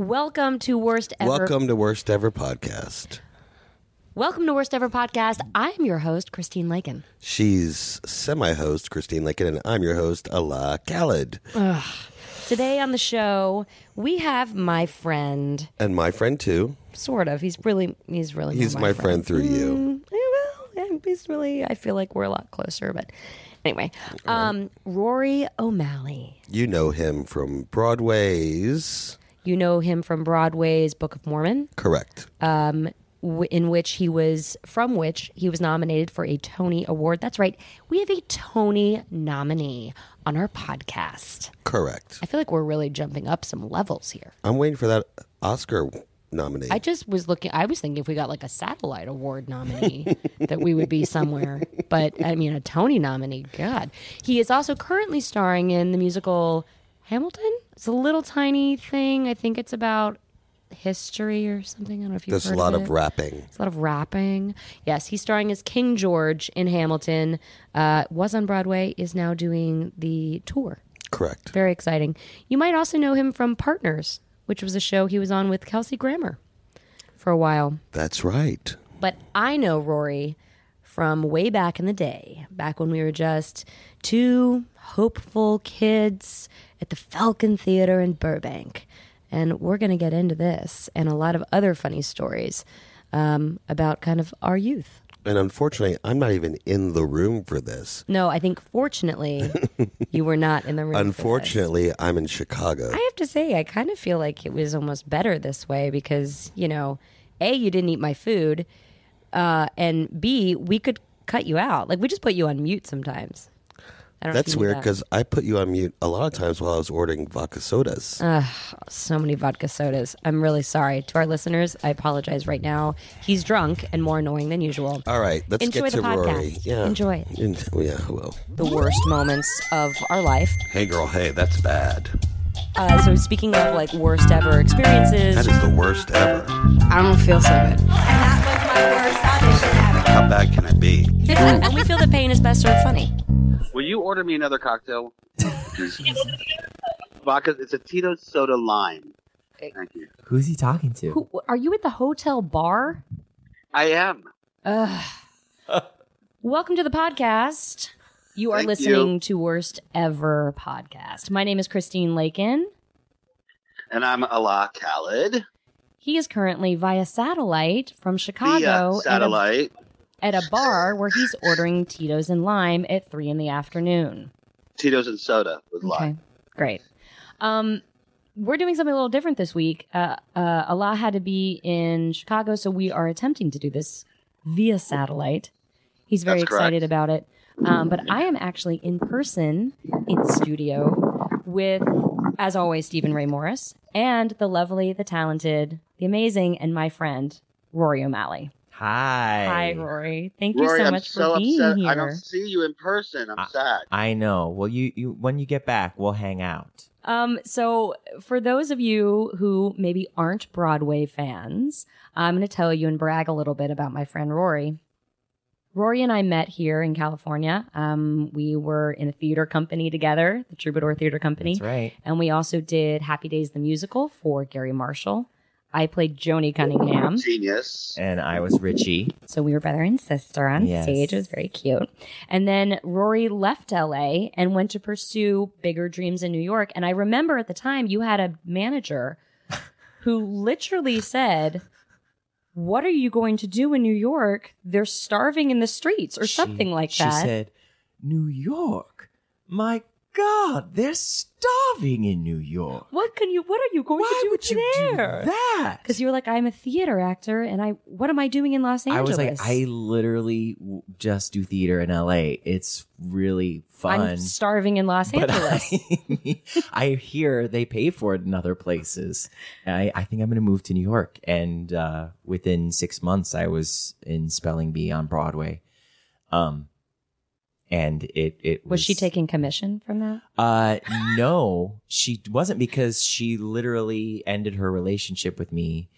Welcome to Worst Ever. Welcome to Worst Ever Podcast. Welcome to Worst Ever Podcast. I'm your host, Christine Lakin. She's semi host, Christine Lakin, and I'm your host, Allah Khaled. Today on the show, we have my friend, And my friend, too. sort of. He's really, he's really. He's my friend through you. Mm, well, he's really. I feel like we're a lot closer, but anyway, um, Rory O'Malley. You know him from Broadway's. You know him from Broadway's Book of Mormon. Correct. um, w- in which he was from which he was nominated for a Tony Award. That's right, we have a Tony nominee on our podcast. Correct. I feel like we're really jumping up some levels here. I'm waiting for that Oscar nominee. I just was looking. I was thinking if we got like a satellite award nominee, that we would be somewhere. But I mean, a Tony nominee. God, he is also currently starring in the musical Hamilton. It's a little tiny thing. I think it's about history or something. I don't know if you've There's a lot of of rapping. It's a lot of rapping. Yes, he's starring as King George in Hamilton. Uh, was on Broadway. Is now doing the tour. Correct. Very exciting. You might also know him from Partners, which was a show he was on with Kelsey Grammer for a while. That's right. But I know Rory from way back in the day, back when we were just two hopeful kids at the Falcon Theater in Burbank. And we're going to get into this and a lot of other funny stories um, about kind of our youth. And unfortunately, I'm not even in the room for this. No, I think fortunately you were not in the room. for this. Unfortunately, I'm in Chicago. I have to say, I kind of feel like it was almost better this way because, you know, A, you didn't eat my food, uh, and B, we could cut you out. Like, we just put you on mute sometimes. I don't know if That's you knew weird that. because I put you on mute a lot of times while I was ordering vodka sodas. So many vodka sodas. I'm really sorry. To our listeners, I apologize right now. He's drunk and more annoying than usual. All right, let's Enjoy get the to Rory. podcast. Yeah, Enjoy it. En- yeah, well. The worst moments of our life. Hey, girl. Hey, that's bad. Uh, so, speaking of like worst ever experiences, That is the worst ever. I don't feel so good. And that was my worst audition ever. How bad can it be? when we feel that pain is best served funny. Will you order me another cocktail? Vodka. It's a Tito's soda lime. Thank you. Who's he talking to? Who, are you at the hotel bar? I am. Ugh. Welcome to the podcast. You are Thank listening to Worst Ever Podcast. My name is Christine Lakin. And I'm Allah Khaled. He is currently via satellite from Chicago at, satellite. At a bar where he's ordering Tito's and lime at three in the afternoon. Tito's and soda with Okay, lime. great. Um, we're doing something a little different this week. Uh, uh, Allah had to be in Chicago, so we are attempting to do this via satellite. He's very That's correct. excited about it. Um, but I am actually in person in studio with, as always, Stephen Ray Morris and the lovely, the talented, the amazing, and my friend Rory O'Malley. Hi. Hi, Rory. Thank Rory, you so I'm much so for being upset. here. I don't see you in person. I'm I- sad. I know. Well, you, you when you get back, we'll hang out. Um, so for those of you who maybe aren't Broadway fans, I'm going to tell you and brag a little bit about my friend Rory. Rory and I met here in California. Um, we were in a theater company together, the Troubadour Theater Company. That's right. And we also did Happy Days the musical for Garry Marshall. I played Joanie Cunningham. Genius. And I was Richie. So we were brother and sister on Yes. stage. It was very cute. And then Rory left LA and went to pursue bigger dreams in New York. And I remember at the time you had a manager who literally said, What are you going to do in New York? They're starving in the streets or She- something like that. she said, New York? My God, they're starving in New York. what can you what are you going Why to do would you there? do that? Because you were like, I'm a theater actor and I what am I doing in Los Angeles? I Angeles? was like, I literally w- just do theater in LA. It's really fun. I'm starving in Los but Angeles. I, I hear they pay for it in other places. I, I think I'm going to move to New York. And uh, within six months, I was in Spelling Bee on Broadway. Um, and it it was, was she taking commission from that? Uh, no, she wasn't because she literally ended her relationship with me.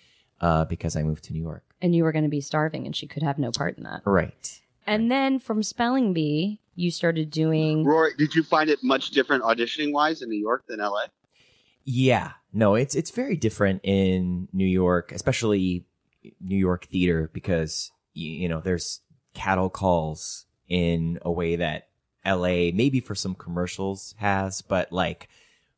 Uh, because I moved to New York. and you were going to be starving and she could have no part in that. Right. And then from Spelling Bee, you started doing Rory, did you find it much different auditioning wise in New York than LA? Yeah, No, it's it's very different in New York, especially New York theater, because you, you know there's cattle calls in a way that L.A. maybe for some commercials has, but like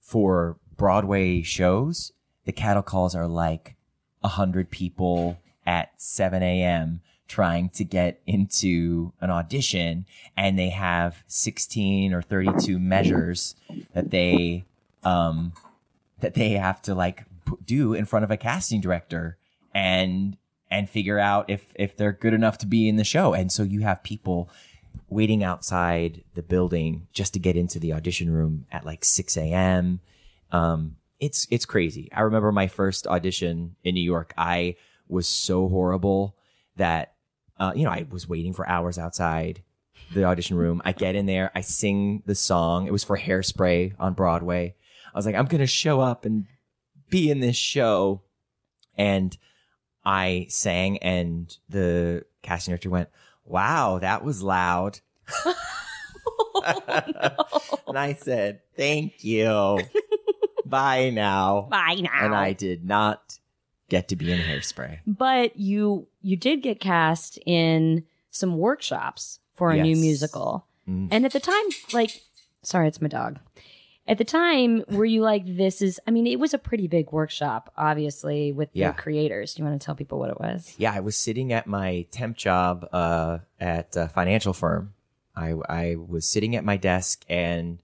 for Broadway shows, the cattle calls are like a hundred people at 7 a.m. trying to get into an audition, and they have 16 or 32 measures that they um that they have to like do in front of a casting director and and figure out if if they're good enough to be in the show and so you have people waiting outside the building just to get into the audition room at like 6 a.m um it's it's crazy. I remember my first audition in new york. I was so horrible that uh, you know i was waiting for hours outside the audition room. I get in there i sing the song. It was for hairspray on broadway. I was like, I'm gonna show up and be in this show. And I sang and the casting director went, Wow, that was loud. and I said, Thank you. Bye now. Bye now. And I did not get to be in hairspray. but you you did get cast in some workshops for a new musical. Mm. And at the time, like, sorry, it's my dog. At the time, were you like, this is, I mean, it was a pretty big workshop, obviously, with Yeah. the creators. Do you want to tell people what it was? Yeah, I was sitting at my temp job uh, at a financial firm. I, I was sitting at my desk, and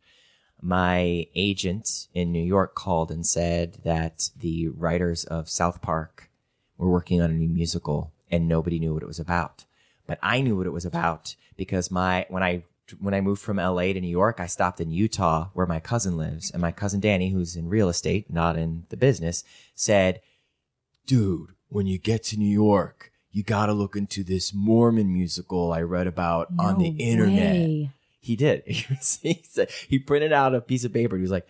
my agent in New York called and said that the writers of South Park were working on a new musical, and nobody knew what it was about. But I knew what it was about because my when I when I moved from LA to New York, I stopped in Utah where my cousin lives, and my cousin Danny, who's in real estate, not in the business, said, dude, when you get to New York, you gotta look into this Mormon musical I read about on the internet. way. He did. He, he said he printed out a piece of paper. He was like,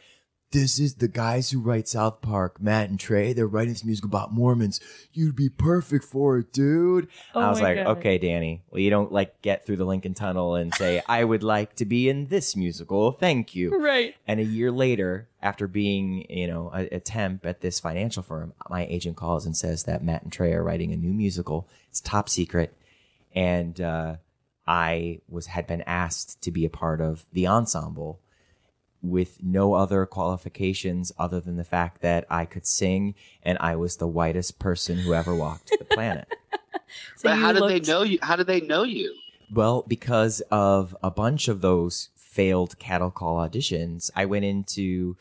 "This is the guys who write South Park, Matt and Trey. They're writing this musical about Mormons. You'd be perfect for it, dude." Oh I was like, God. "Okay, Danny. Well, you don't like get through the Lincoln Tunnel and say I would like to be in this musical. Thank you." Right. And a year later, after being, you know, a, a temp at this financial firm, my agent calls and says that Matt and Trey are writing a new musical. It's top secret. And uh, I was had been asked to be a part of the ensemble with no other qualifications other than the fact that I could sing and I was the whitest person who ever walked the planet. So but you how did looked- they know you? How did they know you? Well, because of a bunch of those failed cattle call auditions, I went into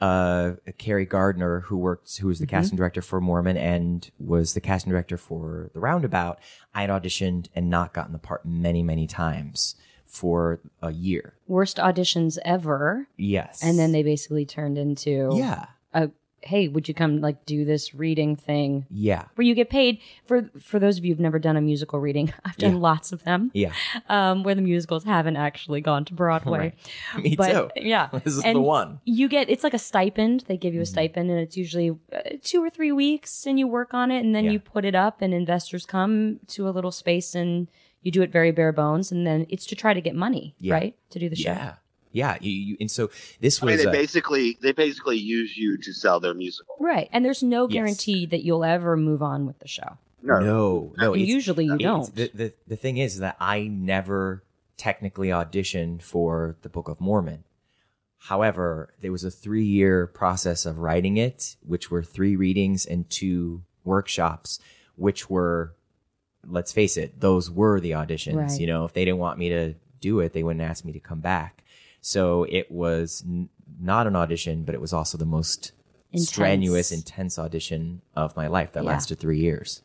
uh, Carrie Gardner, who worked, who was the casting director for Mormon and was the casting director for The Roundabout. I had auditioned and not gotten the part many, many times for a year. Worst auditions ever. Yes, And then they basically turned into yeah, a hey, would you come like do this reading thing yeah, where you get paid for for those of you who've never done a musical reading. I've done Yeah. lots of them. yeah. Um, where the musicals haven't actually gone to Broadway. Right. Me But, too. Yeah. This is And the one. You get it's like a stipend. They give you a Mm-hmm. stipend, and it's usually uh, two or three weeks, and you work on it, and then Yeah. you put it up, and investors come to a little space, and you do it very bare bones, and then it's to try to get money, Yeah. right, to do the show. Yeah, yeah. You, you, and so this I mean, was they uh, basically they basically use you to sell their musical. Right, and there's no Yes. guarantee that you'll ever move on with the show. No, no, no. And usually you it's- don't. The, the the thing is that I never technically auditioned for the Book of Mormon. However, there was a three year process of writing it, which were three readings and two workshops, which were, let's face it, those were the auditions. Right. You know, if they didn't want me to do it, they wouldn't ask me to come back. So it was n- not an audition, but it was also the most Intense. strenuous, intense audition of my life that Yeah. lasted three years.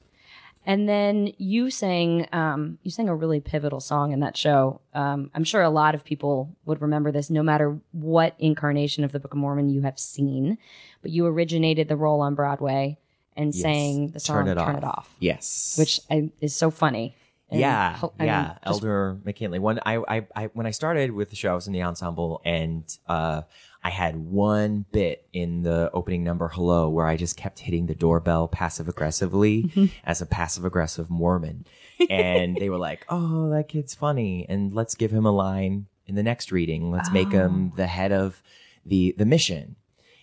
And then you sang, um, you sang a really pivotal song in that show. Um, I'm sure a lot of people would remember this, no matter what incarnation of the Book of Mormon you have seen. But you originated the role on Broadway and Yes. sang the song Turn It "Turn Off. It Off," Yes. which I, is so funny. And yeah, ho- I mean, yeah. just- Elder McKinley. When I, I, I, when I started with the show, I was in the ensemble, and uh, I had one bit in the opening number, "Hello," where I just kept hitting the doorbell passive aggressively as a passive aggressive Mormon, and they were like, "Oh, that kid's funny," and let's give him a line in the next reading. Let's make him Oh. the head of the the mission.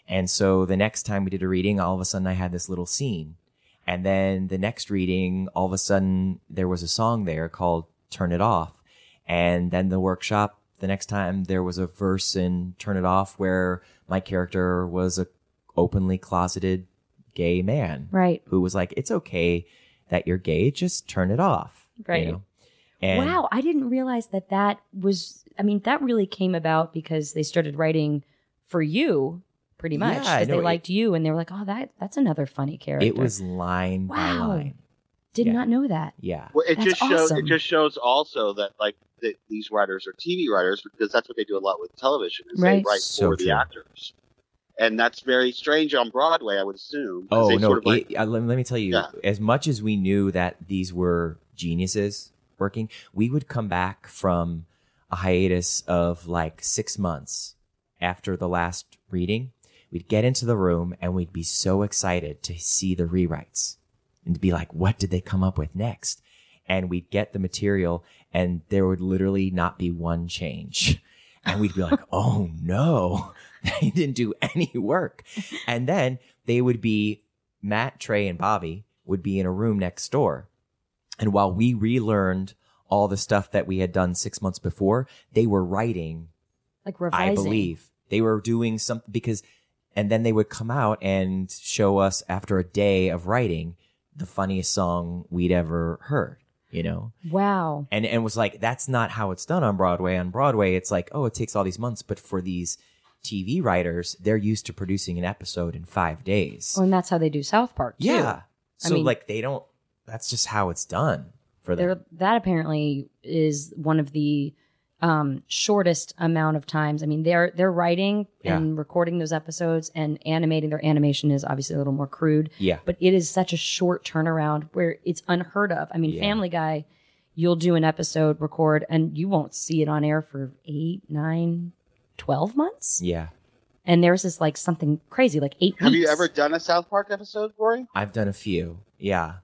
And so the next time we did a reading, all of a sudden I had this little scene. And then the next reading, all of a sudden there was a song there called Turn It Off. And then the workshop, the next time there was a verse in Turn It Off where my character was a openly closeted gay man. Right. Who was like, it's okay that you're gay, just turn it off. you Right. know? And wow, I didn't realize that that was. I mean, that really came about because they started writing for you, pretty much, because no, they it- liked you, and they were like, "Oh, that that's another funny character." it was line by Wow. line. Did yeah. not know that. Yeah. Well, it That's just shows. awesome. It just shows also that like that these writers are TV writers because that's what they do a lot with television. Is Right. They write So for the true. actors, and that's very strange on Broadway. I would assume. Oh no! sort of like- it- uh, let, let me tell you. Yeah. As much as we knew that these were geniuses working, we would come back from a hiatus of like six months after the last reading. We'd get into the room and we'd be so excited to see the rewrites and to be like, "What did they come up with next?" And we'd get the material, and there would literally not be one change. And we'd be like, oh no, they didn't do any work. And then they would be, Matt, Trey, and Bobby would be in a room next door. And while we relearned all the stuff that we had done six months before, they were writing, Like revising. I believe. They were doing something because, and then they would come out and show us after a day of writing the funniest song we'd ever heard, you know? Wow. and and was like that's not how it's done on Broadway. On Broadway, it's like oh, it takes all these months, but for these TV writers, they're used to producing an episode in five days. Oh, and that's how they do South Park. Too. yeah, I so mean- like they don't. That's just how it's done for them. That apparently is one of the um, shortest amount of times. I mean, they're they're writing Yeah. and recording those episodes and animating. Their animation is obviously a little more crude, Yeah, but it is such a short turnaround where it's unheard of. I mean, Yeah. Family Guy, you'll do an episode, record, and you won't see it on air for eight, nine, twelve months. yeah. And theirs is like something crazy, like eight. Have you ever done a South Park episode, Corey? I've done a few. Yeah,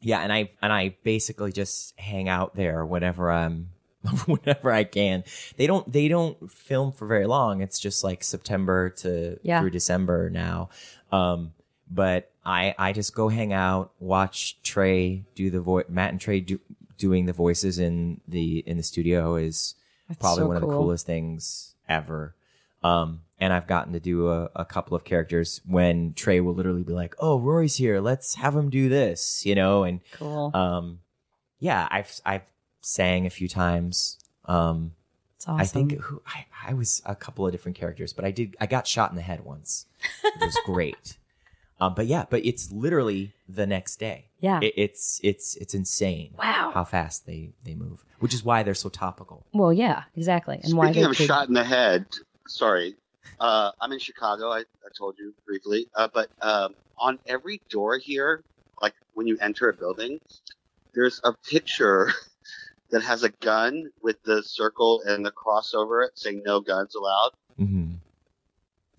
yeah, and I and I basically just hang out there whenever I'm whenever I can. They don't they don't film for very long. It's just like September to Yeah. through December now. Um, but I I just go hang out, watch Trey do the voice. Matt and Trey do, doing the voices in the in the studio is That's probably so one of the coolest things ever. Um, and I've gotten to do a, a couple of characters when Trey will literally be like, "Oh, Rory's here. Let's have him do this," you know. And Cool. um, yeah, I've I've sang a few times. Um, it's awesome. I think who I, I was a couple of different characters, but I did I got shot in the head once. It was great. Um, but yeah, but it's literally the next day. Yeah. It, it's it's it's insane. Wow. how fast they they move, which is why they're so topical. Well, yeah, exactly. And why Speaking they of could- shot in the head, sorry, uh, I'm in Chicago. I, I told you briefly, uh, but um, on every door here, like when you enter a building, there's a picture that has a gun with the circle and the cross over it saying "No guns allowed." Mm-hmm.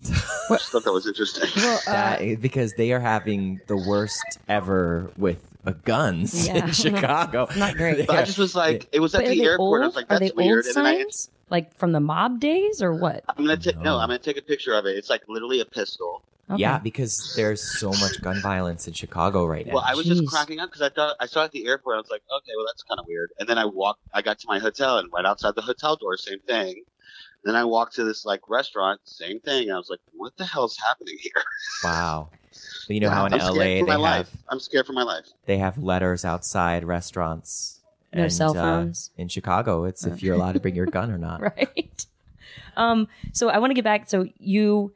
I just thought that was interesting. Well, uh, That, because they are having the worst ever with uh, guns Yeah. in Chicago. Not great. But I just was like, it was at But are the airport. old? I was like, are "That's they weird." old And then I, signs? like from the mob days or what? I'm gonna take No. no. I'm gonna take a picture of it. It's like literally a pistol. Okay. Yeah, because there's so much gun violence in Chicago right now. Well, I was Jeez. just cracking up because I thought I saw it at the airport. I was like, okay, well that's kind of weird. And then I walked. I got to my hotel, and right outside the hotel door, same thing. Then I walked to this like restaurant, same thing. I was like, what the hell's happening here? wow. But you know how in I'm LA they my have life. I'm scared for my life. they have letters outside restaurants. No and, cell uh, in Chicago, it's if you're allowed to bring your gun or not. right. Um, so I want to get back. So you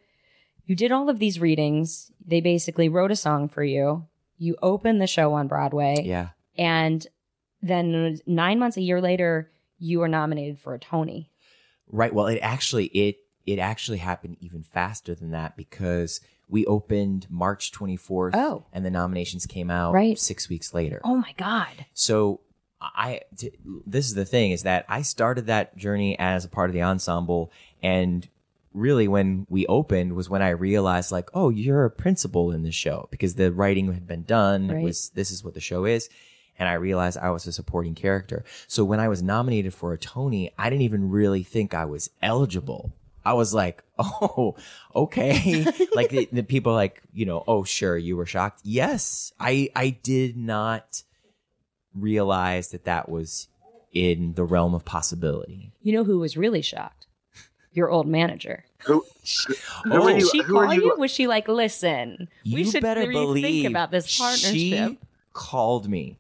you did all of these readings. They basically wrote a song for you. You opened the show on Broadway, Yeah. and then nine months, a year later, you were nominated for a Tony. Right. Well, it actually it it actually happened even faster than that because we opened March 24th Oh. and the nominations came out Right. 6 weeks later. Oh my God! So I t- this is the thing is that I started that journey as a part of the ensemble and really when we opened was when I realized like oh you're a principal in the show because the writing had been done Right. it was this is what the show is and I realized I was a supporting character. So when I was nominated for a Tony, I didn't even really think I was eligible. I was like, oh, okay. like the, the people like, you know, oh, sure, you were shocked. Yes, I, I did not realize that that was in the realm of possibility. You know who was really shocked? Your old manager. Who, who Oh. Did you? she who call you? you? Was she like, listen, we you should better really believe think about this partnership? She called me.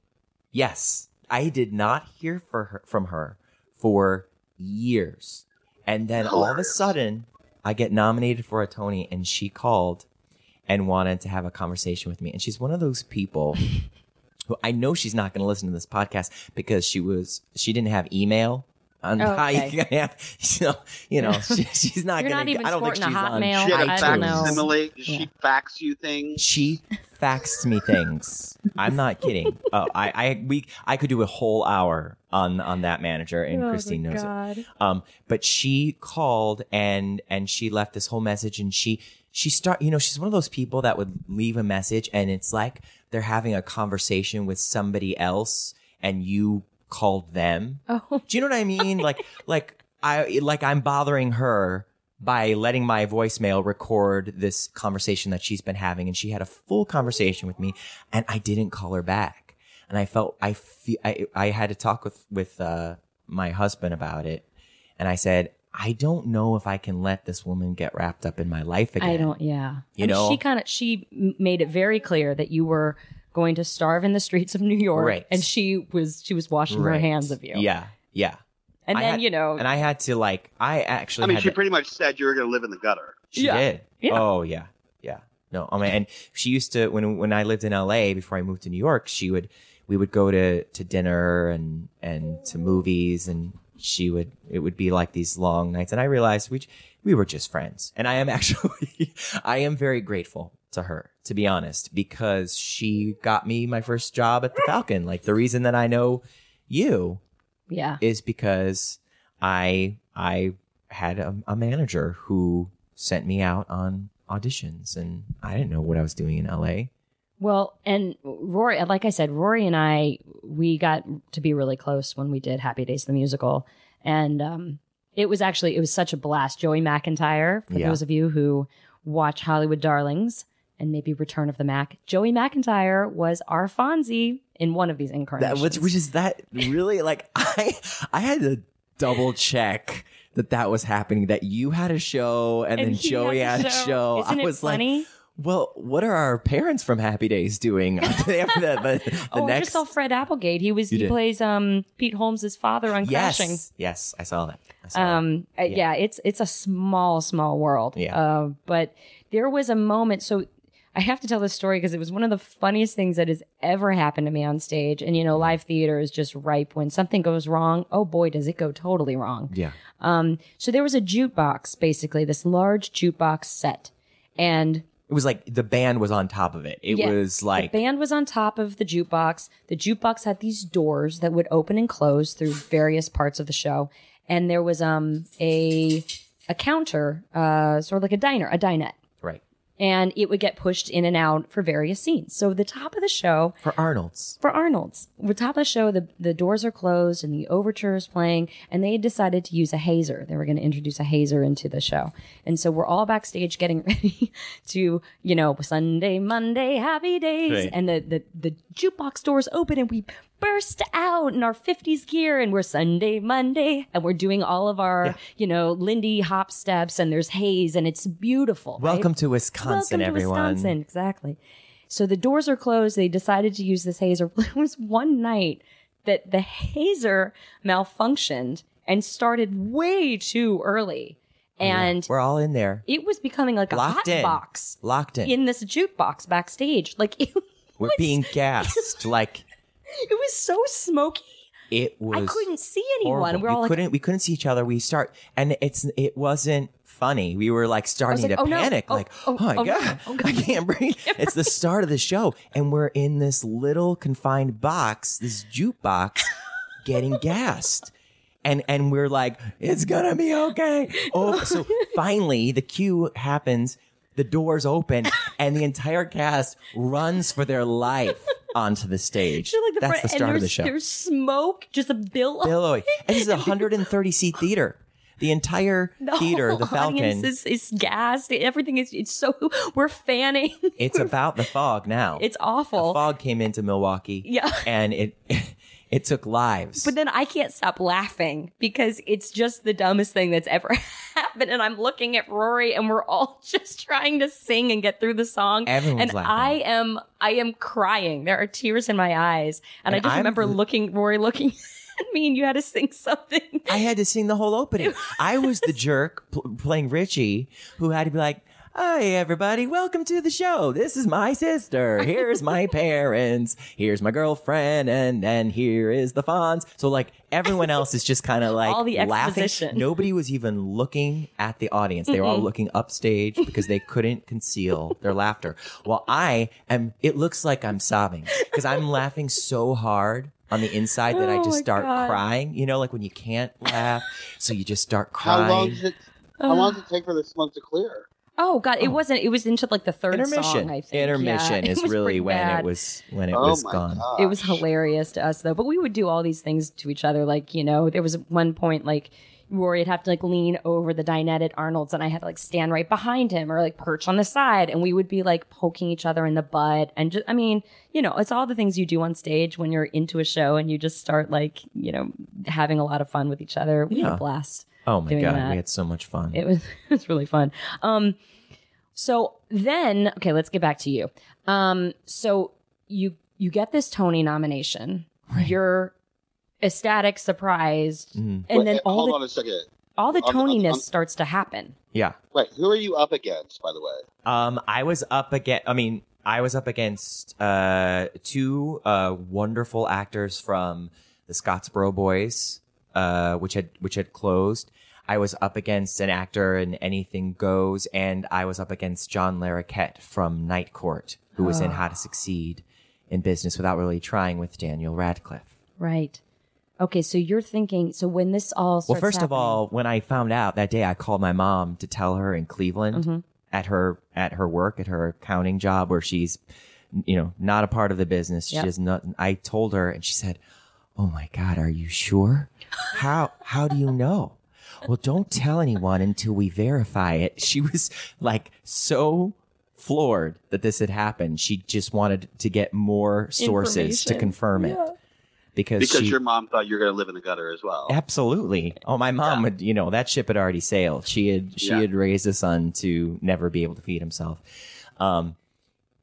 Yes, I did not hear for her, from her for years, and then all of a sudden, I get nominated for a Tony, and she called and wanted to have a conversation with me. And she's one of those people who I know she's not going to listen to this podcast because she was she didn't have email. On Oh, how you okay. can have, so, you know, she, she's not You're going not to. even I don't think she's sporting a on. Hotmail. She had a I iTunes. don't know. Yeah. she fax you things? She faxed me things. I'm not kidding. Oh, I, I, we, I could do a whole hour on on that manager, and Oh, Christine knows God. it. Um, but she called and and she left this whole message, and she she start. You know, she's one of those people that would leave a message, and it's like they're having a conversation with somebody else, and you called them. Oh, Do you know what I mean? like, like I, like I'm bothering her by letting my voicemail record this conversation that she's been having, and she had a full conversation with me, and I didn't call her back, and I felt I feel I I had to talk with with uh, my husband about it, and I said. I don't know if I can let this woman get wrapped up in my life again. I don't. Yeah, You And know? she kind of she made it very clear that you were going to starve in the streets of New York, Right. and she was she was washing her Right. hands of you. Yeah, yeah. and I then had- you know, and I had to like, I actually. I mean, had she to- pretty much said you were going to live in the gutter. She Yeah. did. Yeah. Oh yeah, yeah. No, oh, I mean, and she used to when when I lived in L.A. before I moved to New York. She would we would go to to dinner and and to movies, and she would it would be like these long nights. And I realized we we were just friends, and I am actually I am very grateful to her to be honest because she got me my first job at the Falcon. Like the reason that I know you yeah, is because I I had a, a manager who sent me out on auditions, and I didn't know what I was doing in LA. Well, and Rory, like I said, Rory and I, we got to be really close when we did Happy Days the musical, and um, it was actually it was such a blast. Joey McIntyre, for Yeah. those of you who watch Hollywood Darlings and maybe Return of the Mac, Joey McIntyre was our Fonzie in one of these That incarnations. which, which is that really like I I had to double check that that was happening. That you had a show and, then Joey has had a show. Isn't I it was funny? like, well, what are our parents from Happy Days doing? the, the, the oh, I just saw Fred Applegate. He was You he did. plays um Pete Holmes' father on yes, Crashing. yes, I saw that. I saw that. Um, uh, yeah. it's it's a small, small world. Yeah. Uh, but there was a moment. So I have to tell this story because it was one of the funniest things that has ever happened to me on stage. And you know, live theater is just ripe when something goes wrong. Oh boy, does it go totally wrong. yeah. Um, so there was a jukebox, basically this large jukebox set, and It was like the band was on top of it. It Yeah. was like the band was on top of the jukebox. The jukebox had these doors that would open and close through various parts of the show, and there was um a a counter, uh, sort of like a diner, a dinette, and it would get pushed in and out for various scenes. So the top of the show for Arnold's. for Arnold's. The top of the show, the, the doors are closed and the overture is playing, and they had decided to use a hazer. They were going to introduce a hazer into the show. And so we're all backstage getting ready to, you know, Sunday, Monday, happy days. Right. And the, the, the jukebox doors open and we burst out in our 50s gear and we're Sunday, Monday, and we're doing all of our, you know, Lindy hop steps and there's haze and it's beautiful. right? Welcome to Wisconsin, Welcome to everyone. Wisconsin, exactly. So the doors are closed. They decided to use this hazer. It was one night that the hazer malfunctioned and started way too early. Oh, and We're all in there, it was becoming like a hot in, box locked in. in this jukebox backstage. Like it, We're was- being gassed. like it was so smoky. it was. I couldn't see anyone. horrible. We're we all like, couldn't. we couldn't see each other. We start, and it's. It wasn't funny. We were like starting like, to "Oh, no. panic. Oh, like, oh, oh, my oh, no. god, Oh, I can't breathe. it's the start of the show, and we're in this little confined box, this jukebox, getting gassed. And, and we're like, it's gonna be okay. Oh, so finally the cue happens, the doors open, and the entire cast runs for their life onto the stage. You're like the That's front- the start of the there's- show There's smoke, just a bill. billowing. And this is a 130 seat theater. The entire The theater, the Falcon. is, is gassed. Everything is it's so we're fanning. it's about the fog now. It's awful. the fog came into Milwaukee. Yeah. and it it took lives. But then I can't stop laughing because it's just the dumbest thing that's ever happened. And I'm looking at Rory and we're all just trying to sing and get through the song. Everyone's and laughing. I am I am crying. There are tears in my eyes. And, And I just I'm remember looking Rory looking at me and you had to sing something. I had to sing the whole opening. I was the jerk pl- playing Richie who had to be like, Hi, everybody. Welcome to the show. This is my sister. Here's my parents. Here's my girlfriend. And and here is the Fonz. So like everyone else is just kind of like All the laughing. exposition. Nobody was even looking at the audience. They were all looking upstage because they couldn't conceal their laughter. While I am, it looks like I'm sobbing because I'm laughing so hard on the inside that I Oh just my start God. crying. You know, like when you can't laugh, so you just start crying. How crying. long does it? How long does it take for the smoke to clear? Oh God, it oh. wasn't it was into like the third Intermission. song, I think. Intermission Yeah, it is was really when bad. it was when it oh was gone. god! It was hilarious to us though. But we would do all these things to each other. Like, you know, there was one point like Rory'd have to like lean over the dinette at Arnold's and I had to like stand right behind him or like perch on the side and we would be like poking each other in the butt and just I mean, you know, it's all the things you do on stage when you're into a show and you just start like, you know, having a lot of fun with each other. We had Yeah. a blast. Oh my doing god, that. we had so much fun. It was it was really fun. Um so then okay, let's get back to you. Um so you you get this Tony nomination. You're ecstatic, surprised, Mhm. and Wait, then all hold the on a second. all the on- on- Toniness on- starts to happen. yeah. Wait, who are you up against, by the way? Um, I was up against. I mean, I was up against uh two uh wonderful actors from the Scottsboro Boys, uh, which had which had closed. I was up against an actor in Anything Goes, and I was up against John Larroquette from Night Court, who was in How to Succeed in Business Without Really Trying with Daniel Radcliffe. Right. Okay, so you're thinking so when this all Well, first of all, when I found out that day, I called my mom to tell her in Cleveland Mm-hmm. at her at her work at her accounting job where she's, you know, not a part of the business. She Yep. does not. I told her, and she said, "Oh my God, are you sure? How how do you know?" Well, don't tell anyone until we verify it. She was like so floored that this had happened. She just wanted to get more sources to Information. confirm it because Because she, your mom thought you were going to live in the gutter as well. Absolutely. Oh, my mom Yeah. would, you know, that ship had already sailed. She had, she Yeah. had raised a son to never be able to feed himself. Um,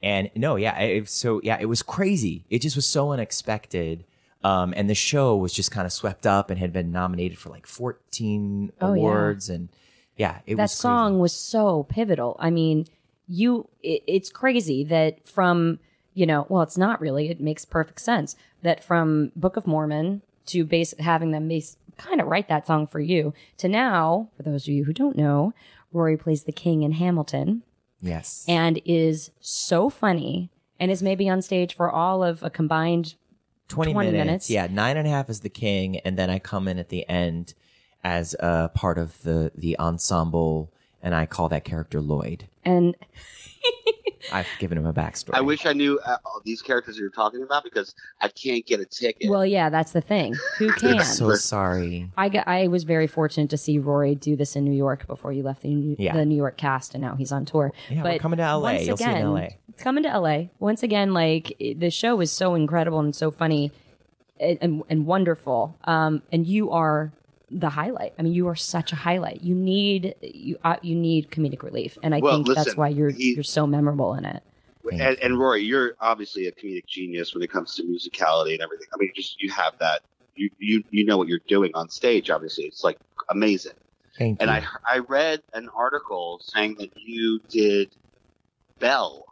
and no, yeah, it, so yeah, it was crazy. It just was so unexpected. Um, and the show was just kind of swept up and had been nominated for like 14 Oh, yeah. awards. And yeah, it that was crazy. song was so pivotal. I mean, you it, it's crazy that from, you know, well, it's not really. It makes perfect sense that from Book of Mormon to base having them base kind of write that song for you to now, for those of you who don't know, Rory plays the king in Hamilton Yes. and is so funny and is maybe on stage for all of a combined 20, 20 minutes. minutes. Yeah, nine and a half is the king, and then I come in at the end as a part of the the ensemble, and I call that character Lloyd. and I've given him a backstory. I wish I knew uh, all these characters you're talking about because I can't get a ticket. well, yeah, that's the thing. Who can? I'm so sorry. I got, I was very fortunate to see Rory do this in New York before you left the New, Yeah. the New York cast, and now he's on tour. Yeah, we're coming to LA. once You'll see in again- LA. Coming to LA once again. Like it- the show is so incredible and so funny and, and, and wonderful. Um, and you are the highlight. I mean, you are such a highlight. You need you uh, you need comedic relief, and I Well, think that's why you're he- you're so memorable in it. And, and Rory, you're obviously a comedic genius when it comes to musicality and everything. I mean, just you have that. You you you know what you're doing on stage. Obviously, it's like amazing. Thank And you. I I read an article saying that you did Belle.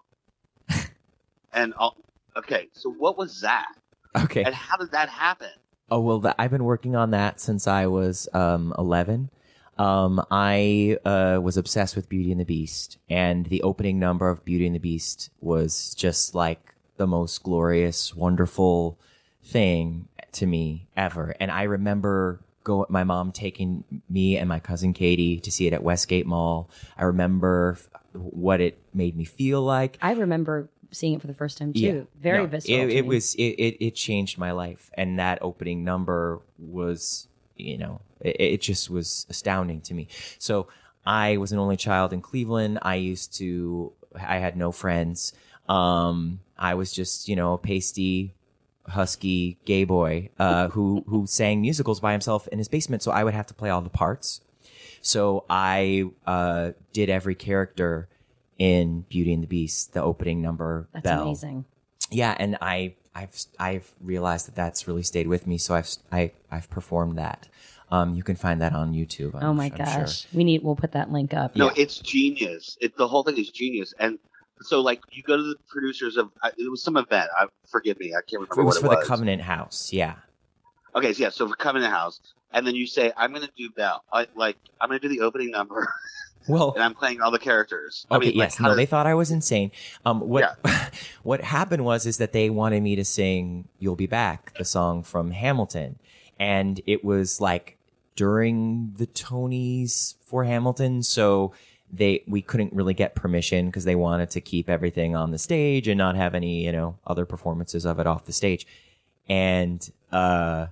and uh, okay, so what was that? okay. And how did that happen? Oh well, th- I've been working on that since I was um, 11. Um, I uh, was obsessed with Beauty and the Beast, and the opening number of Beauty and the Beast was just like the most glorious, wonderful thing to me ever. And I remember go my mom taking me and my cousin Katie to see it at Westgate Mall. I remember what it made me feel like. I remember seeing it for the first time too. Very No, visceral. It, it was it, it it changed my life, and that opening number was you know, it, it just was astounding to me. So I was an only child in Cleveland. I used to, I had no friends. Um, I was just, you know, a pasty, husky gay boy, uh, who, who sang musicals by himself in his basement. So I would have to play all the parts. So I, uh, did every character in Beauty and the Beast, the opening number, That's Belle amazing. yeah and i i've i've realized that that's really stayed with me so i've I, i've performed that um you can find that on youtube I'm- oh my I'm sure. gosh. We need we'll put that link up. No, Yeah. it's genius. It the whole thing is genius. And so, like, you go to the producers of it was some event. I, forgive me, I can't remember it was what for it the covenant house yeah Okay, so yeah, so for Covenant House, and then you say, "I'm going to do Belle." I, like, I'm going to do the opening number, well and I'm playing all the characters. I okay mean, yes. How no does- they thought i was insane. Um what what happened was is that they wanted me to sing you'll be back the song from hamilton. And it was like during the tonys for hamilton so they we couldn't really get permission because they wanted to keep everything on the stage and not have any you know other performances of it off the stage. And uh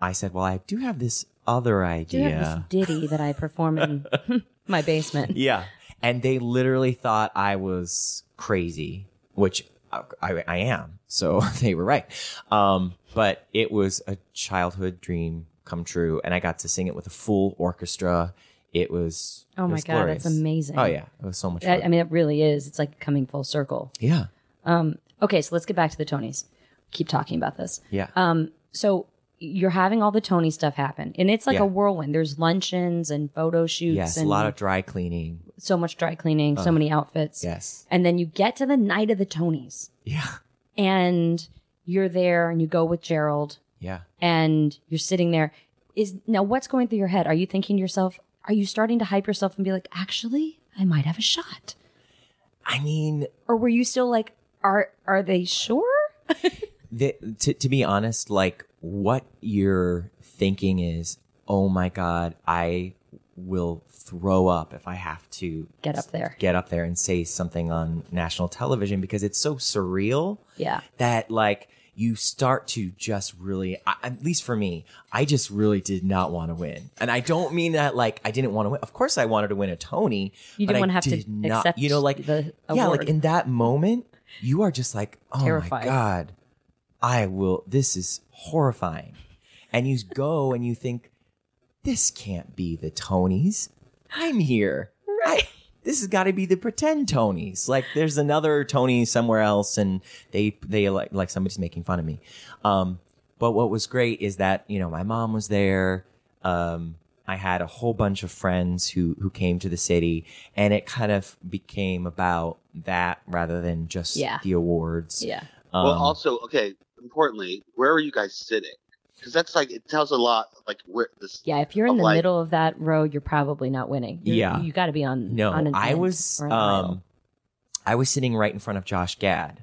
i said well i do have this other Do you idea have this ditty that I perform in my basement? yeah. And they literally thought I was crazy, which I, I, I am. So they were right. Um, but it was a childhood dream come true. And I got to sing it with a full orchestra. It was. Oh it my was God, glorious. that's amazing. Oh, yeah. It was so much I, fun. I mean, it really is. It's like coming full circle. yeah. Um, okay, so let's get back to the Tonys. Keep talking about this. Yeah. Um, so you're having all the Tony stuff happen, and it's like Yeah. a whirlwind. There's luncheons and photo shoots, yes. A lot of dry cleaning. so much dry cleaning, so many outfits. Yes. And then you get to the night of the Tonys, Yeah. and you're there, and you go with Gerald, Yeah. and you're sitting there. Is now what's going through your head? Are you thinking to yourself? Are you starting to hype yourself and be like, actually, I might have a shot? I mean, Or were you still like, are are they sure? the, to, to be honest, like what you're thinking is, oh my God, I will throw up if I have to Get up there. get up there and say something on national television because it's so surreal Yeah. that like you start to just really at least for me i just really did not want to win and i don't mean that like i didn't want to win of course i wanted to win a tony You didn't wanna have to not, accept you know like the yeah like in that moment you are just like oh Terrified. my god i will this is horrifying and you go and you think this can't be the tonys i'm here right this has got to be the pretend tonys like there's another tony somewhere else and they they like like somebody's making fun of me um but what was great is that you know my mom was there um I had a whole bunch of friends who who came to the city, and it kind of became about that rather than just Yeah. the awards. Yeah. Um, well, also, okay. Importantly, where are you guys sitting? Because that's like it tells a lot. Like where this. Yeah, if you're in the like- middle of that row, you're probably not winning. You're- Yeah. you got to be on. no, on an I was or an aisle. um, I was sitting right in front of Josh Gad.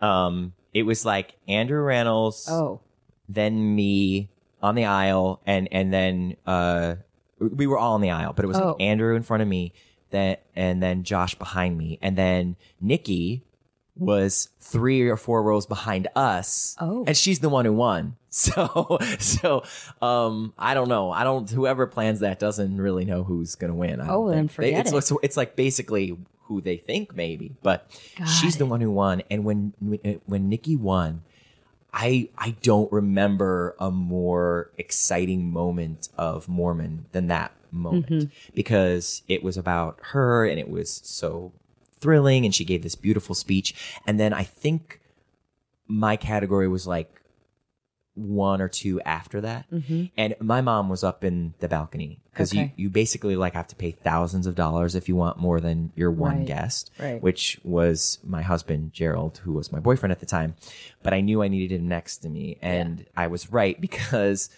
Um, it was like Andrew Rannells, Oh, then me on the aisle, and and then uh, we were all on the aisle, but it was Oh. like Andrew in front of me, then and then Josh behind me, and then Nikki was three or four rows behind us. Oh. and she's the one who won. So so um, I don't know. I don't. Whoever plans that doesn't really know who's gonna win. I Oh, then think. They- forget it's, it. It's, it's like basically who they think maybe, but Got she's the one who won. And when when Nikki won, I I don't remember a more exciting moment of Mormon than that moment Mm-hmm. because it was about her and it was so thrilling and she gave this beautiful speech and then I think my category was like one or two after that and my mom was up in the balcony because Okay. you you basically like have to pay thousands of dollars if you want more than your one Right. guest Right. which was my husband Gerald, who was my boyfriend at the time. But I knew I needed him next to me, and I was right because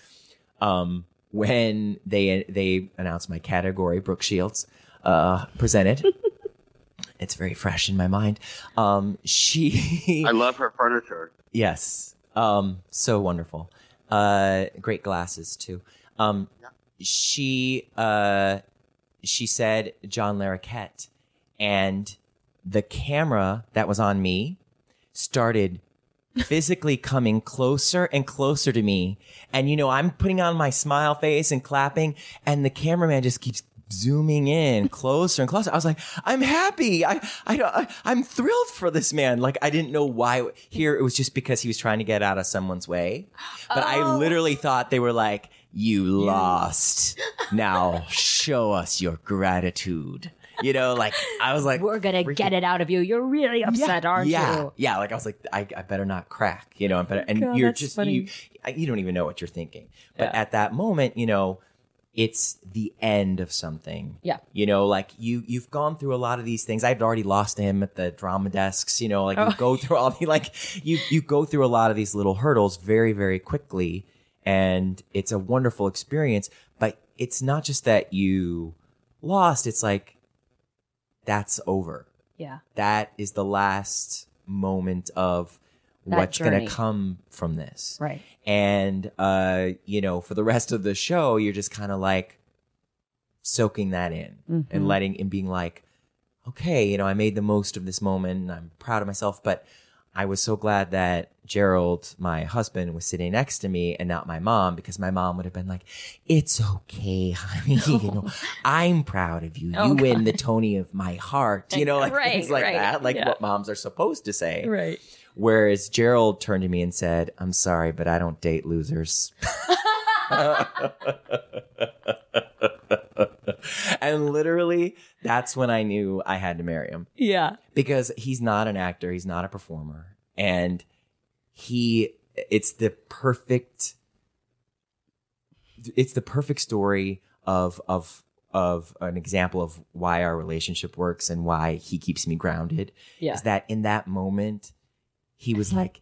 um, when they they announced my category, Brooke Shields uh, presented. It's very fresh in my mind. Um, she I love her furniture. Yes. Um, so wonderful. Uh, great glasses too. Um, she, uh, she said John Larroquette and the camera that was on me started physically coming closer and closer to me. And, you know, I'm putting on my smile face and clapping and the cameraman just keeps zooming in closer and closer. I was like, I'm happy. I, I, I, I'm thrilled for this man. Like, I didn't know why here. It was just because he was trying to get out of someone's way. But I oh. literally thought they were like, you lost. Now show us your gratitude. You know, like I was like, We're gonna get it out of you. You're really upset, aren't yeah, you? Yeah, like I was like, I, I better not crack, you know, I better, oh and God, you're just, funny. you, I- you don't even know what you're thinking. But Yeah. at that moment, you know, it's the end of something. Yeah. You know, like you, you've gone through a lot of these things. I'd already lost him at the drama desks, you know, like Oh. you go through all the, like you, you go through a lot of these little hurdles very, very quickly. And it's a wonderful experience, but it's not just that you lost. It's like, that's over Yeah. that is the last moment of That what's going to come from this. Right. And, uh, you know, for the rest of the show, you're just kind of like soaking that in Mhm. and letting and being like, okay, you know, I made the most of this moment and I'm proud of myself. But I was so glad that Gerald, my husband, was sitting next to me and not my mom because my mom would have been like, it's okay, honey. You know, I'm proud of you. You Oh, win the Tony of my heart. You know, like Right, things like right, that, like yeah. what moms are supposed to say. Right. Whereas Gerald turned to me and said, I'm sorry, but I don't date losers. and literally, that's when I knew I had to marry him Yeah. because he's not an actor, he's not a performer. And he, it's the perfect, it's the perfect story of, of, of an example of why our relationship works and why he keeps me grounded Yeah. is that in that moment, he was like,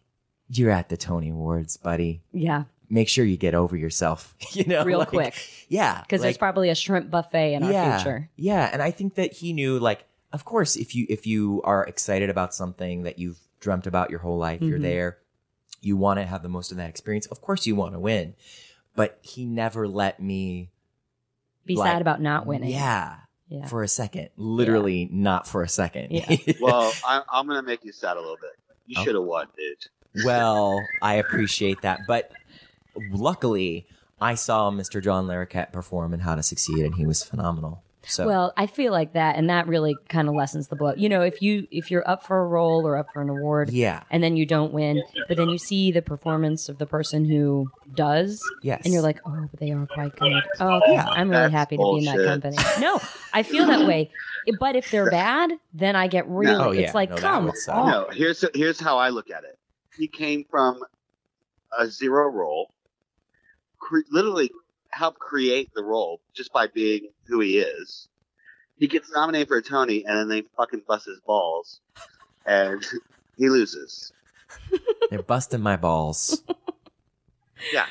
"You're at the Tony Awards, buddy. Yeah. Make sure you get over yourself." you know, Real like, quick. Yeah, Because there's probably a shrimp buffet in yeah, our future. Yeah, and I think that he knew, like, of course, if you if you are excited about something that you've dreamt about your whole life, you're Mhm. there. You want to have the most of that experience. Of course, you want to win, but he never let me. Be Like, sad about not winning. Yeah, Yeah. for a second, literally not for a second. Yeah. Well, I, I'm gonna make you sad a little bit. You Oh. should have won, dude. Well, I appreciate that, but luckily, I saw Mr. John Larroquette perform in How to Succeed, and he was phenomenal. So, Well, I feel like that, and that really kind of lessens the blow. You know, if you if you're up for a role or up for an award, yeah, and then you don't win, but then you see the performance of the person who does, yes, and you're like, oh, but they are quite good. Oh, Yeah. I'm really That's happy to be in that company. No, I feel that way. But if they're bad, then I get really. Oh, yeah. It's like, No, come would suck. on. No, here's here's how I look at it. He came from a zero role, cre- literally helped create the role just by being who he is. He gets nominated for a Tony, and then they fucking bust his balls, and he loses. they're busting my balls. Yeah.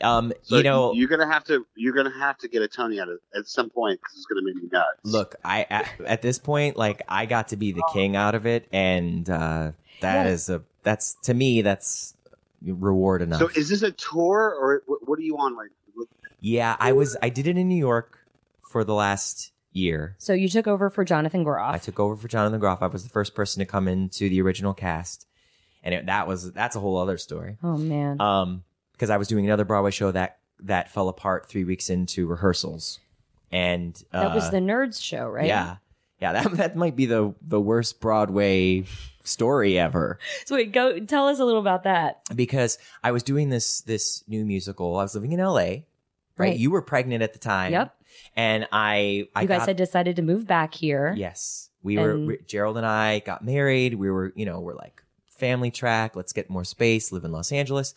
Um, So you know, you're gonna have to you're gonna have to get a Tony out of at some point because it's gonna make me nuts. look, I at, at this point, like, I got to be the king out of it, and uh, that Yeah. is a that's to me that's reward enough. So is this a tour or what, what are you on right? Yeah, I was I did it in New York for the last year. So you took over for Jonathan Groff. I took over for Jonathan Groff. I was the first person to come into the original cast, and it, that was that's a whole other story. oh man. Um, because I was doing another Broadway show that that fell apart three weeks into rehearsals, and uh, that was the Nerds show, right? yeah, yeah. That that might be the the worst Broadway story ever So wait, go tell us a little about that. because I was doing this this new musical. I was living in L.A. Right, Right. you were pregnant at the time. Yep. and I I you guys got- had decided to move back here. Yes. We were, And- we- Gerald and I got married. We were, you know, we're like family track. Let's get more space, live in Los Angeles.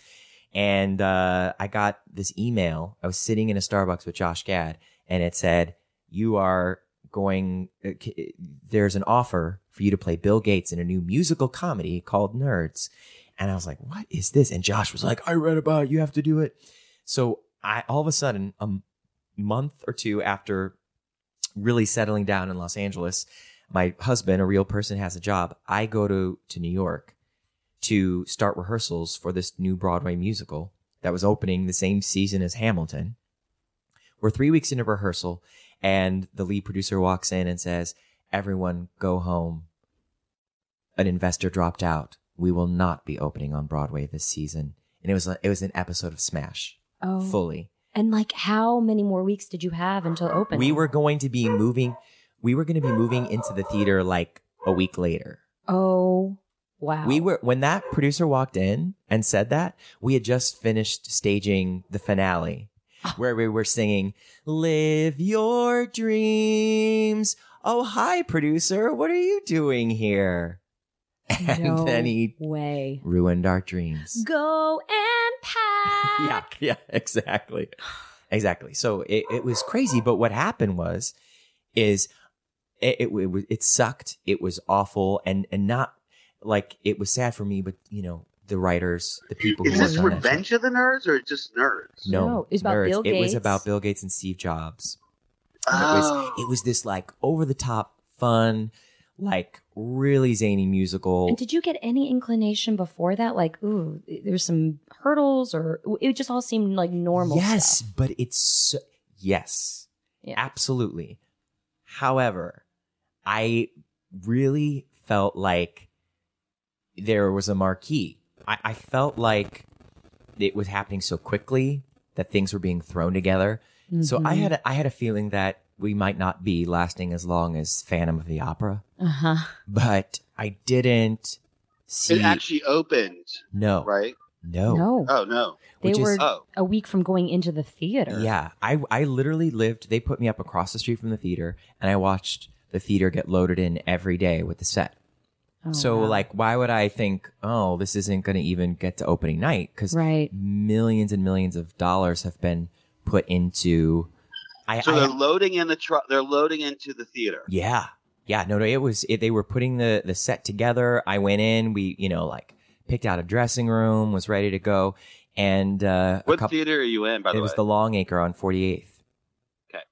And, uh, I got this email. I was sitting in a Starbucks with Josh Gad and it said, you are going, uh, there's an offer for you to play Bill Gates in a new musical comedy called Nerds. And I was like, what is this? And Josh was like, I read about it. You have to do it. So I, all of a sudden, a month or two after really settling down in Los Angeles, my husband, a real person, has a job. I go to, to New York to start rehearsals for this new Broadway musical that was opening the same season as Hamilton. We're three weeks into rehearsal and the lead producer walks in and says, everyone go home. An investor dropped out. we will not be opening on Broadway this season. And it was it was an episode of Smash, Oh. fully. And like, how many more weeks did you have until opening? We were going to be moving. We were going to be moving into the theater like a week later. Oh, wow. We were when that producer walked in and said that we had just finished staging the finale, where we were singing "Live Your Dreams." Oh, hi, producer. What are you doing here? And no then he way. ruined our dreams. Go and pack. yeah, yeah, exactly. Exactly. So it, it was crazy. But what happened was, is it, it, it, it sucked. It was awful. And, and not like it was sad for me, but you know, the writers, the people Is who this worked on that show. Revenge of the Nerds or just Nerds? No, No, it was about nerds. Bill It was Gates. about Bill Gates and Steve Jobs. It Oh. was, it was this like over the top fun, like really zany musical. And did you get any inclination before that? Like, ooh, there's some hurdles, or it just all seemed like normal. yes, stuff? but it's so, yes, Yeah. absolutely. However, I really felt like there was a marquee. I, I felt like it was happening so quickly that things were being thrown together. So I Mhm. had a, I had a feeling that we might not be lasting as long as Phantom of the Opera, Uh-huh. but I didn't see. It actually opened, no, right? no, No, Oh no. they which is- were Oh. a week from going into the theater. Yeah, I I literally lived. They put me up across the street from the theater, and I watched the theater get loaded in every day with the set. Oh, so wow. like, why would I think, oh, this isn't going to even get to opening night? Because right. millions and millions of dollars have been put into. I, So I- they're loading in the truck. They're loading into the theater. yeah, yeah. No, no. It was. It, they were putting the the set together. I went in. We, you know, like picked out a dressing room, was ready to go, and uh, What couple. theater are you in, by the way, It was the Longacre on Forty Eighth. Okay.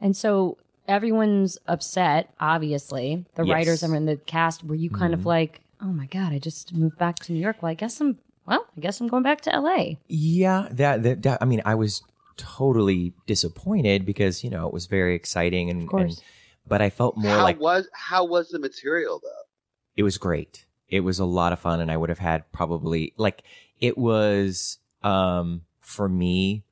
And so everyone's upset. Obviously, the Yes. writers and in the cast. Were you kind Mhm. of like, oh my god, I just moved back to New York? Well, I guess I'm. Well, I guess I'm going back to L.A. Yeah, that, that, that- I mean, I was totally disappointed because you know it was very exciting and, and but I felt more how like was how was the material though? it was great. It was a lot of fun, and I would have had probably like it was um for me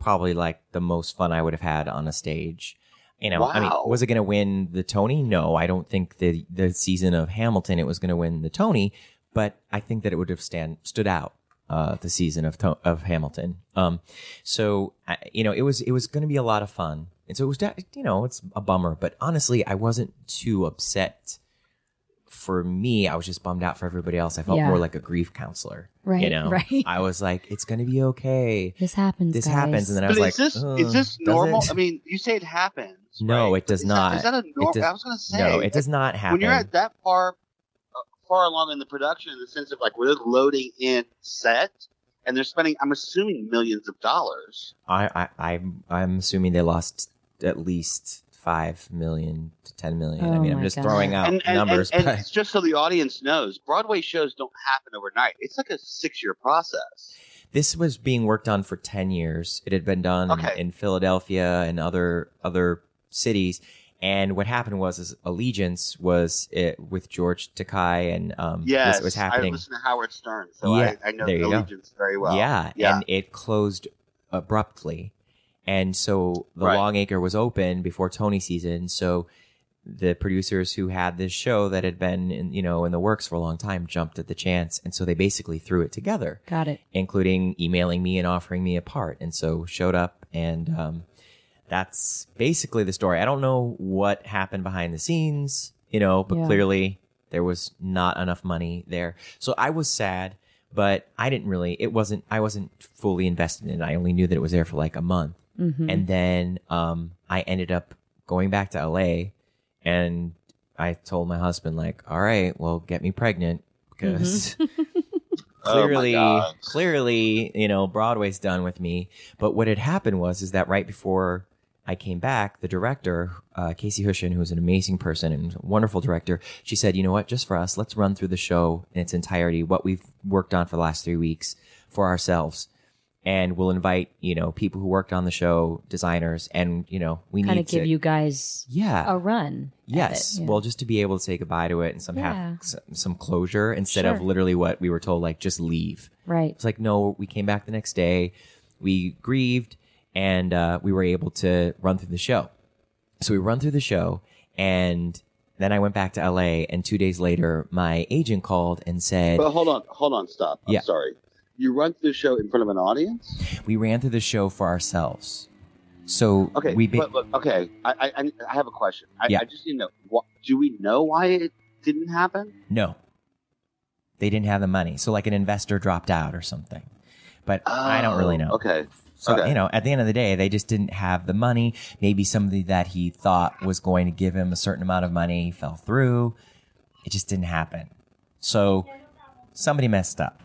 probably like the most fun I would have had on a stage. You know, I mean, was it going to win the Tony? No, I don't think the the season of Hamilton it was going to win the Tony, but I think that it would have stand stood out uh, the season of to- of Hamilton. Um, so I, you know, it was it was going to be a lot of fun, and so it was. You know, it's a bummer, but honestly, I wasn't too upset. For me, I was just bummed out for everybody else. I felt Yeah. more like a grief counselor. Right. You know, right. I was like, it's going to be okay. This happens. This guys. happens, and then I But was is like, this "Uh, is this normal? it?" I mean, you say it happens. No, right? it does Is not. Is that a normal? I was going to say no, it does not happen. When you're at that far far along in the production, in the sense of like where they're loading in set and they're spending, I'm assuming millions of dollars. I, I, I'm, I'm assuming they lost at least five million to ten million. I Oh mean, I'm just God. throwing out and, and, numbers, and, but and just so the audience knows, Broadway shows don't happen overnight. It's like a six year process. this was being worked on for ten years. It had been done Okay. in, Philadelphia and other other cities. And what happened was, is Allegiance was it with George Takei, and um, Yes, this was I happening. listen to Howard Stern, so Yeah, I, I know there you go. Allegiance very well. yeah, Yeah. and it closed abruptly, and so the Right. Longacre was open before Tony season. So the producers who had this show that had been in you know in the works for a long time jumped at the chance, and so they basically threw it together, Got it. including emailing me and offering me a part, and so showed up and. um that's basically the story. I don't know what happened behind the scenes, you know, but Yeah. clearly there was not enough money there. So I was sad, but I didn't really, it wasn't, I wasn't fully invested in it. I only knew that it was there for like a month. Mhm. And then, um, I ended up going back to LA and I told my husband, like, all right, well, get me pregnant because Oh my clearly, God. clearly, you know, Broadway's done with me. But what had happened was, is that right before I came back, the director, uh, Casey Hushion, who's an amazing person and wonderful director, she said, you know what, just for us, let's run through the show in its entirety, what we've worked on for the last three weeks for ourselves. and we'll invite you know people who worked on the show, designers, and you know we Kind need of give you guys yeah a run. Yes. Yeah. Well, just to be able to say goodbye to it and some Yeah. have some, some closure instead of literally what we were told, like just leave. right. It's like no, we came back the next day, we grieved, and uh, we were able to run through the show. So we run through the show, and then I went back to LA, and two days later, my agent called and said But hold on, hold on, stop. I'm Yeah. sorry. You run through the show in front of an audience? we ran through the show for ourselves. So Okay, we ba- but, but okay. I, I I- I have a question. I, Yeah. I just need to know. What, do we know why it didn't happen? no, they didn't have the money. So like an investor dropped out or something. But I don't really Oh, know. Okay. So, Okay. you know, at the end of the day, they just didn't have the money. Maybe somebody that he thought was going to give him a certain amount of money fell through. It just didn't happen. So somebody messed up.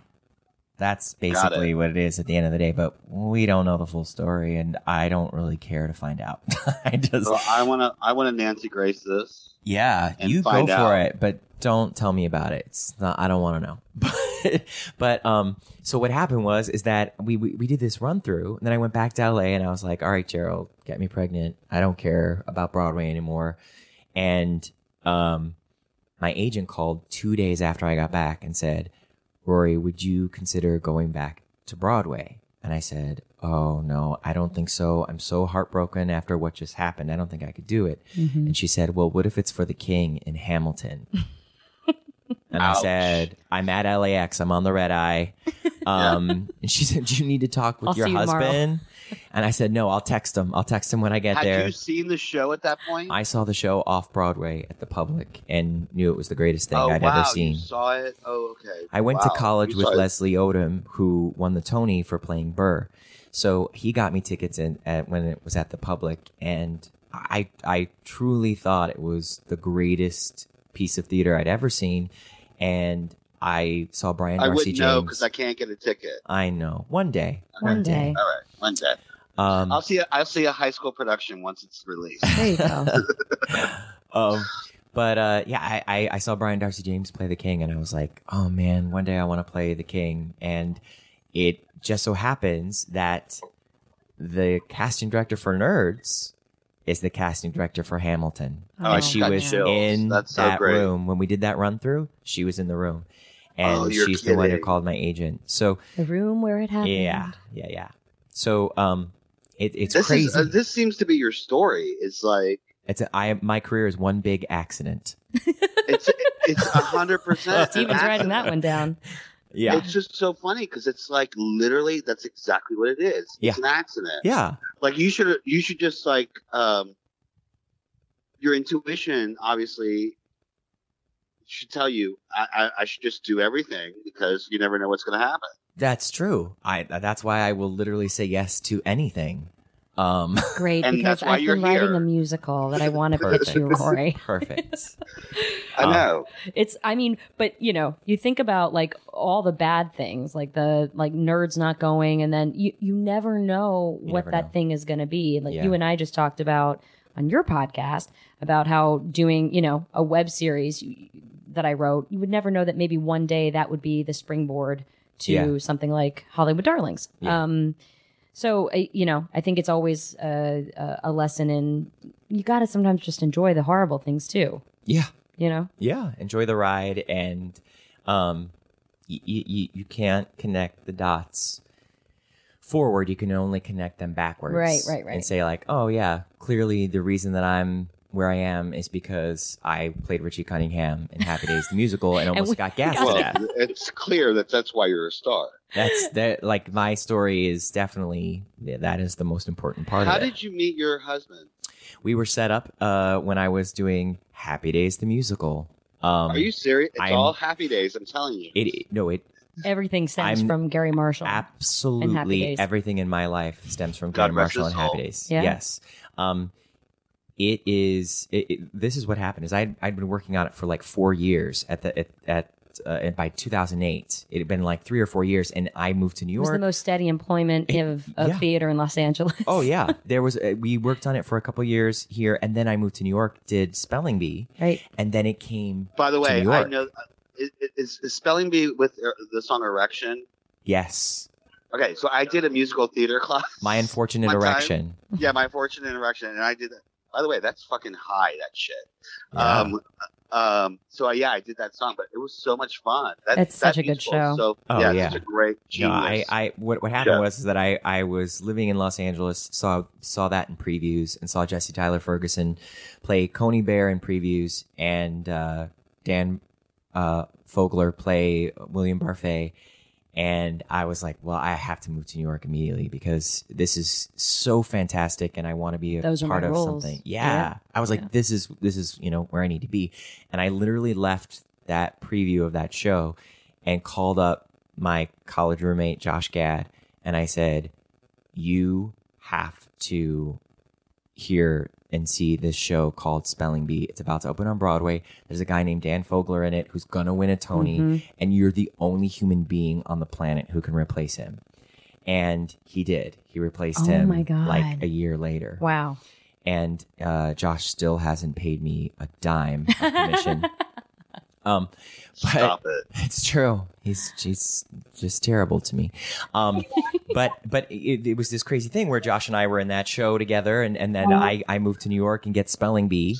That's basically what it is at the end of the day, but we don't know the full story and I don't really care to find out. I just, So I want to I want to Nancy Grace this. yeah, you go for out. it, but don't tell me about it. It's not. I don't want to know. But, but um, so what happened was is that we, we we did this run through, and then I went back to LA, and I was like, all right, Gerald, get me pregnant. I don't care about Broadway anymore. And um, my agent called two days after I got back and said, Rory, would you consider going back to Broadway? And I said, Oh no, I don't think so. I'm so heartbroken after what just happened. I don't think I could do it. Mm-hmm. And she said, Well, what if it's for the king in Hamilton? and I said, I'm at LAX. I'm on the red eye. Um, and she said, Do you need to talk with I'll your see you tomorrow." husband? And I said, No, I'll text him. I'll text him when I get Had there. Have you seen the show at that point? I saw the show off Broadway at the public and knew it was the greatest thing oh I'd wow, ever seen. you saw it. Oh okay. I went to college You with. Leslie Odom, who won the Tony for playing Burr. So he got me tickets in at, when it was at the public, and I I truly thought it was the greatest piece of theater I'd ever seen. And I saw Brian I Darcy wouldn't know because I can't get a ticket. I know one day, One day. All right, one day. Um, I'll see. A, I'll see a high school production once it's released. There you go. um, but uh, yeah, I, I, I saw Brian Darcy James play the King, and I was like, oh man, one day I want to play the King. And it just so happens that the casting director for Nerds is the casting director for Hamilton, Oh, and she was chills. in That's that great. room when we did that run through. She was in the room, and Oh, you're she's the one who called my agent. So the room where it happened. yeah, yeah, yeah. So um, it, it's this crazy. is uh, this seems to be your story. It's like it's a, I my career is one big accident. it's it's a hundred percent. Steven's writing that one down. Yeah, It's just so funny because it's like literally that's exactly what it is. Yeah. It's an accident. yeah. Like you should you should just like um your intuition obviously should tell you I, I, I should just do everything because you never know what's gonna happen. That's true. I that's why I will literally say yes to anything. Um Great, And because that's I've been writing here. a musical that I want to pitch you, Rory. perfect. I Um, know. It's, I mean, but you know, you think about like all the bad things, like the like nerds not going, and then you you never know You what never that know. thing is going to be. Like Yeah. you and I just talked about on your podcast about how doing you know a web series that I wrote, you would never know that maybe one day that would be the springboard to Yeah. something like Hollywood Darlings. Yeah. Um, so uh, you know, I think it's always a, a lesson in you got to sometimes just enjoy the horrible things too. Yeah. You know. Yeah, enjoy the ride and um y- y- y- you can't connect the dots forward, you can only connect them backwards. Right, right, right. And say like, "Oh yeah, clearly the reason that I'm where I am is because I played Richie Cunningham in Happy Days the musical and almost we got gassed got to death. it's clear that that's why you're a star. That's that like my story is definitely that is the most important part How of it. did you meet your husband? we were set up uh when I was doing Happy Days the musical. Um Are you serious? It's I'm- all happy days. I'm telling you. it no it Everything stems I'm from Garry Marshall. absolutely Days. everything in my life stems from God Garry Marshall and Happy soul. Days. Yeah. Yes. Um it is it, it- this is what happened is I I'd been working on it for like 4 years at the at, at uh, and by 2008 it had been like 3 or 4 years and I moved to New it was York. the most steady employment of, of yeah. theater in Los Angeles. Oh yeah, there was. Uh, we worked on it for a couple years here, and then I moved to New York, did Spelling Bee, right. and then it came. By the to way, New I York. know. Uh, Is, is, is spelling bee with er, the song erection? Yes, Okay, so I did a musical theater class. My unfortunate One time. erection. yeah, my fortunate erection, and I did that. By the way, that's fucking high. That shit. Yeah. Um, um. So I, yeah, I did that song, but it was so much fun. That, It's that such a good show. So Oh, yeah, yeah. such a great No. I, I what what happened Yeah. was is that I I was living in Los Angeles, saw saw that in previews, and saw Jesse Tyler Ferguson play Coneybear in previews, and uh, Dan uh, Fogler play William Barfée, and I was like, well, I have to move to New York immediately because this is so fantastic, and I want to be a Those are part my of roles. something. Yeah. Yeah. I was like, Yeah. this is this is you know where I need to be, and I literally left that preview of that show and called up my college roommate Josh Gad and I said, "You have to hear and see this show called Spelling Bee. It's about to open on Broadway. There's a guy named Dan Fogler in it who's gonna win a Tony, Mm-hmm. and you're the only human being on the planet who can replace him." And he did. He replaced Oh him my God. like a year later Wow. and uh, Josh still hasn't paid me a dime of commission. Um, but Stop it. it's true. He's he's just terrible to me. Um, but but it, it was this crazy thing where Josh and I were in that show together, and and then I I moved to New York and get Spelling Bee.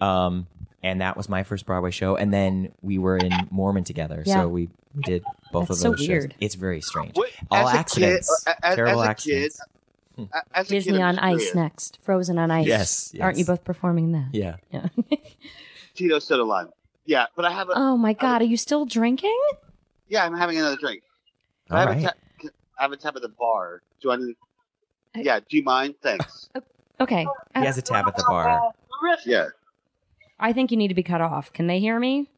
Um, and that was my first Broadway show, and then we were in Mormon together, Yeah. so we we did both That's of so those shows. weird. It's very strange. Wait, All as a accidents, kid, uh, as, terrible as a accidents. Kid, as a Disney kid, I'm on just Ice next. Frozen on Ice. Yes, Aren't you both performing that? Yeah. Yeah. Tito soda lime. Yeah, but I have a. oh my God. Are you still drinking? yeah, I'm having another drink. I have right. a tap. I have a tap at the bar. Do I need? I- Yeah. Do you mind? Thanks. Okay. He has a tab at the bar. yeah. I think you need to be cut off. Can they hear me?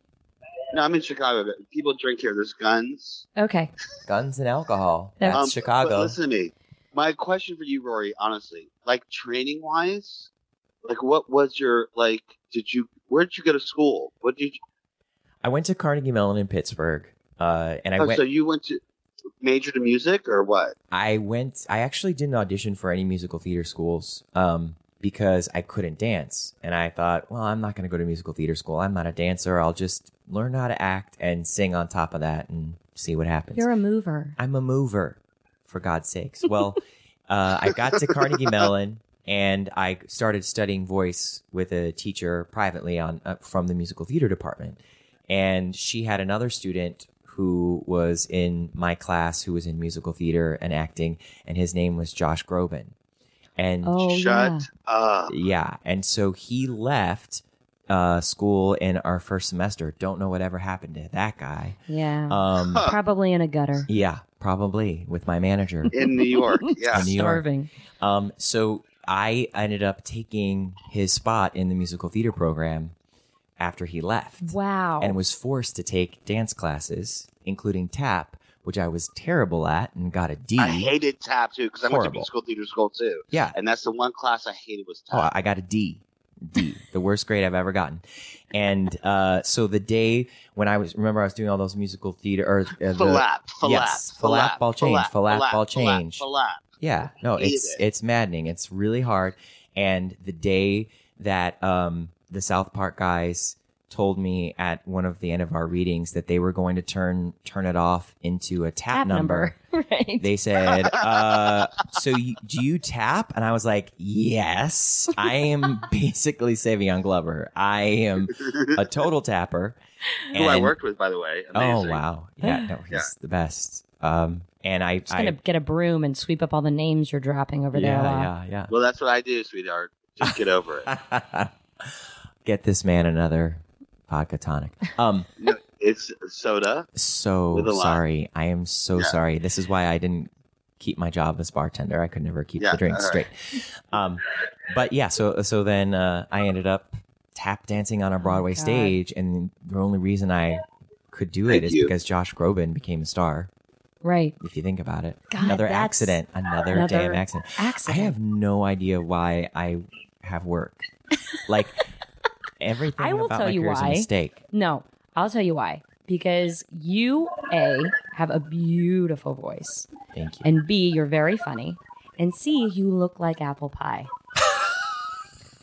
No, I'm in Chicago. But people drink here. There's guns. Okay. Guns and alcohol. Yeah. That's Um, But Chicago. listen to me. My question for you, Rory, honestly, like training wise, like what was your like? Did you? Where did you go to school? What did you? I went to Carnegie Mellon in Pittsburgh, uh, and I oh, went. so you went to major to music or what? I went. I actually didn't audition for any musical theater schools um, because I couldn't dance, and I thought, well, I'm not going to go to musical theater school. I'm not a dancer. I'll just learn how to act and sing on top of that and see what happens. You're a mover. I'm a mover, for God's sakes. Well, uh, I got to Carnegie Mellon and I started studying voice with a teacher privately on uh, from the musical theater department. And she had another student who was in my class who was in musical theater and acting, and his name was Josh Groban. And Oh, Shut yeah. up. yeah, and so he left uh, school in our first semester. Don't know whatever happened to that guy. Yeah. Um, Probably in a gutter. yeah, probably with my manager. In New York. Yeah. In New York. Starving. Um, so I ended up taking his spot in the musical theater program after he left, Wow. and was forced to take dance classes, including tap, which I was terrible at and got a D. I hated tap too because I went to Horrible. musical theater school too, yeah, and that's the one class I hated was oh, tap. I got a D. D, the worst grade I've ever gotten. And uh, so the day when I was, remember, I was doing all those musical theater or uh, the, Flap, flap, yes, flap, flap, ball change, flap, flap, flap, ball flap, change. flap. Yeah, no, it's it. it's maddening. It's really hard. And the day that um, the South Park guys told me at one of the end of our readings that they were going to turn turn it off into a tap, Tap number, number. right. they said, uh, "So you, do you tap?" And I was like, "Yes, I am basically saving Savion Glover. I am a total tapper." Who I worked with, by the way. Oh wow, yeah, no, he's Yeah. the best. Um, and I, Just gonna get a broom and sweep up all the names you're dropping over there. yeah, a yeah, yeah. Well, that's what I do, sweetheart. Just get over it. Get this man another vodka tonic. Um, It's soda. so With a lime. sorry. I am so Yeah. sorry. This is why I didn't keep my job as bartender. I could never keep Yeah, the drinks all straight. Um, but yeah, so so then uh, I ended up tap dancing on a Broadway Oh stage, and the only reason I could do Thank it is you. because Josh Groban became a star. Right. If you think about it, God, another accident, another, another damn accident. accident. I have no idea why I have work. Like everything I will about tell my you career is a why. mistake. No, I'll tell you why. Because you, A, have a beautiful voice, Thank you. and B, you're very funny, and C, you look like apple pie.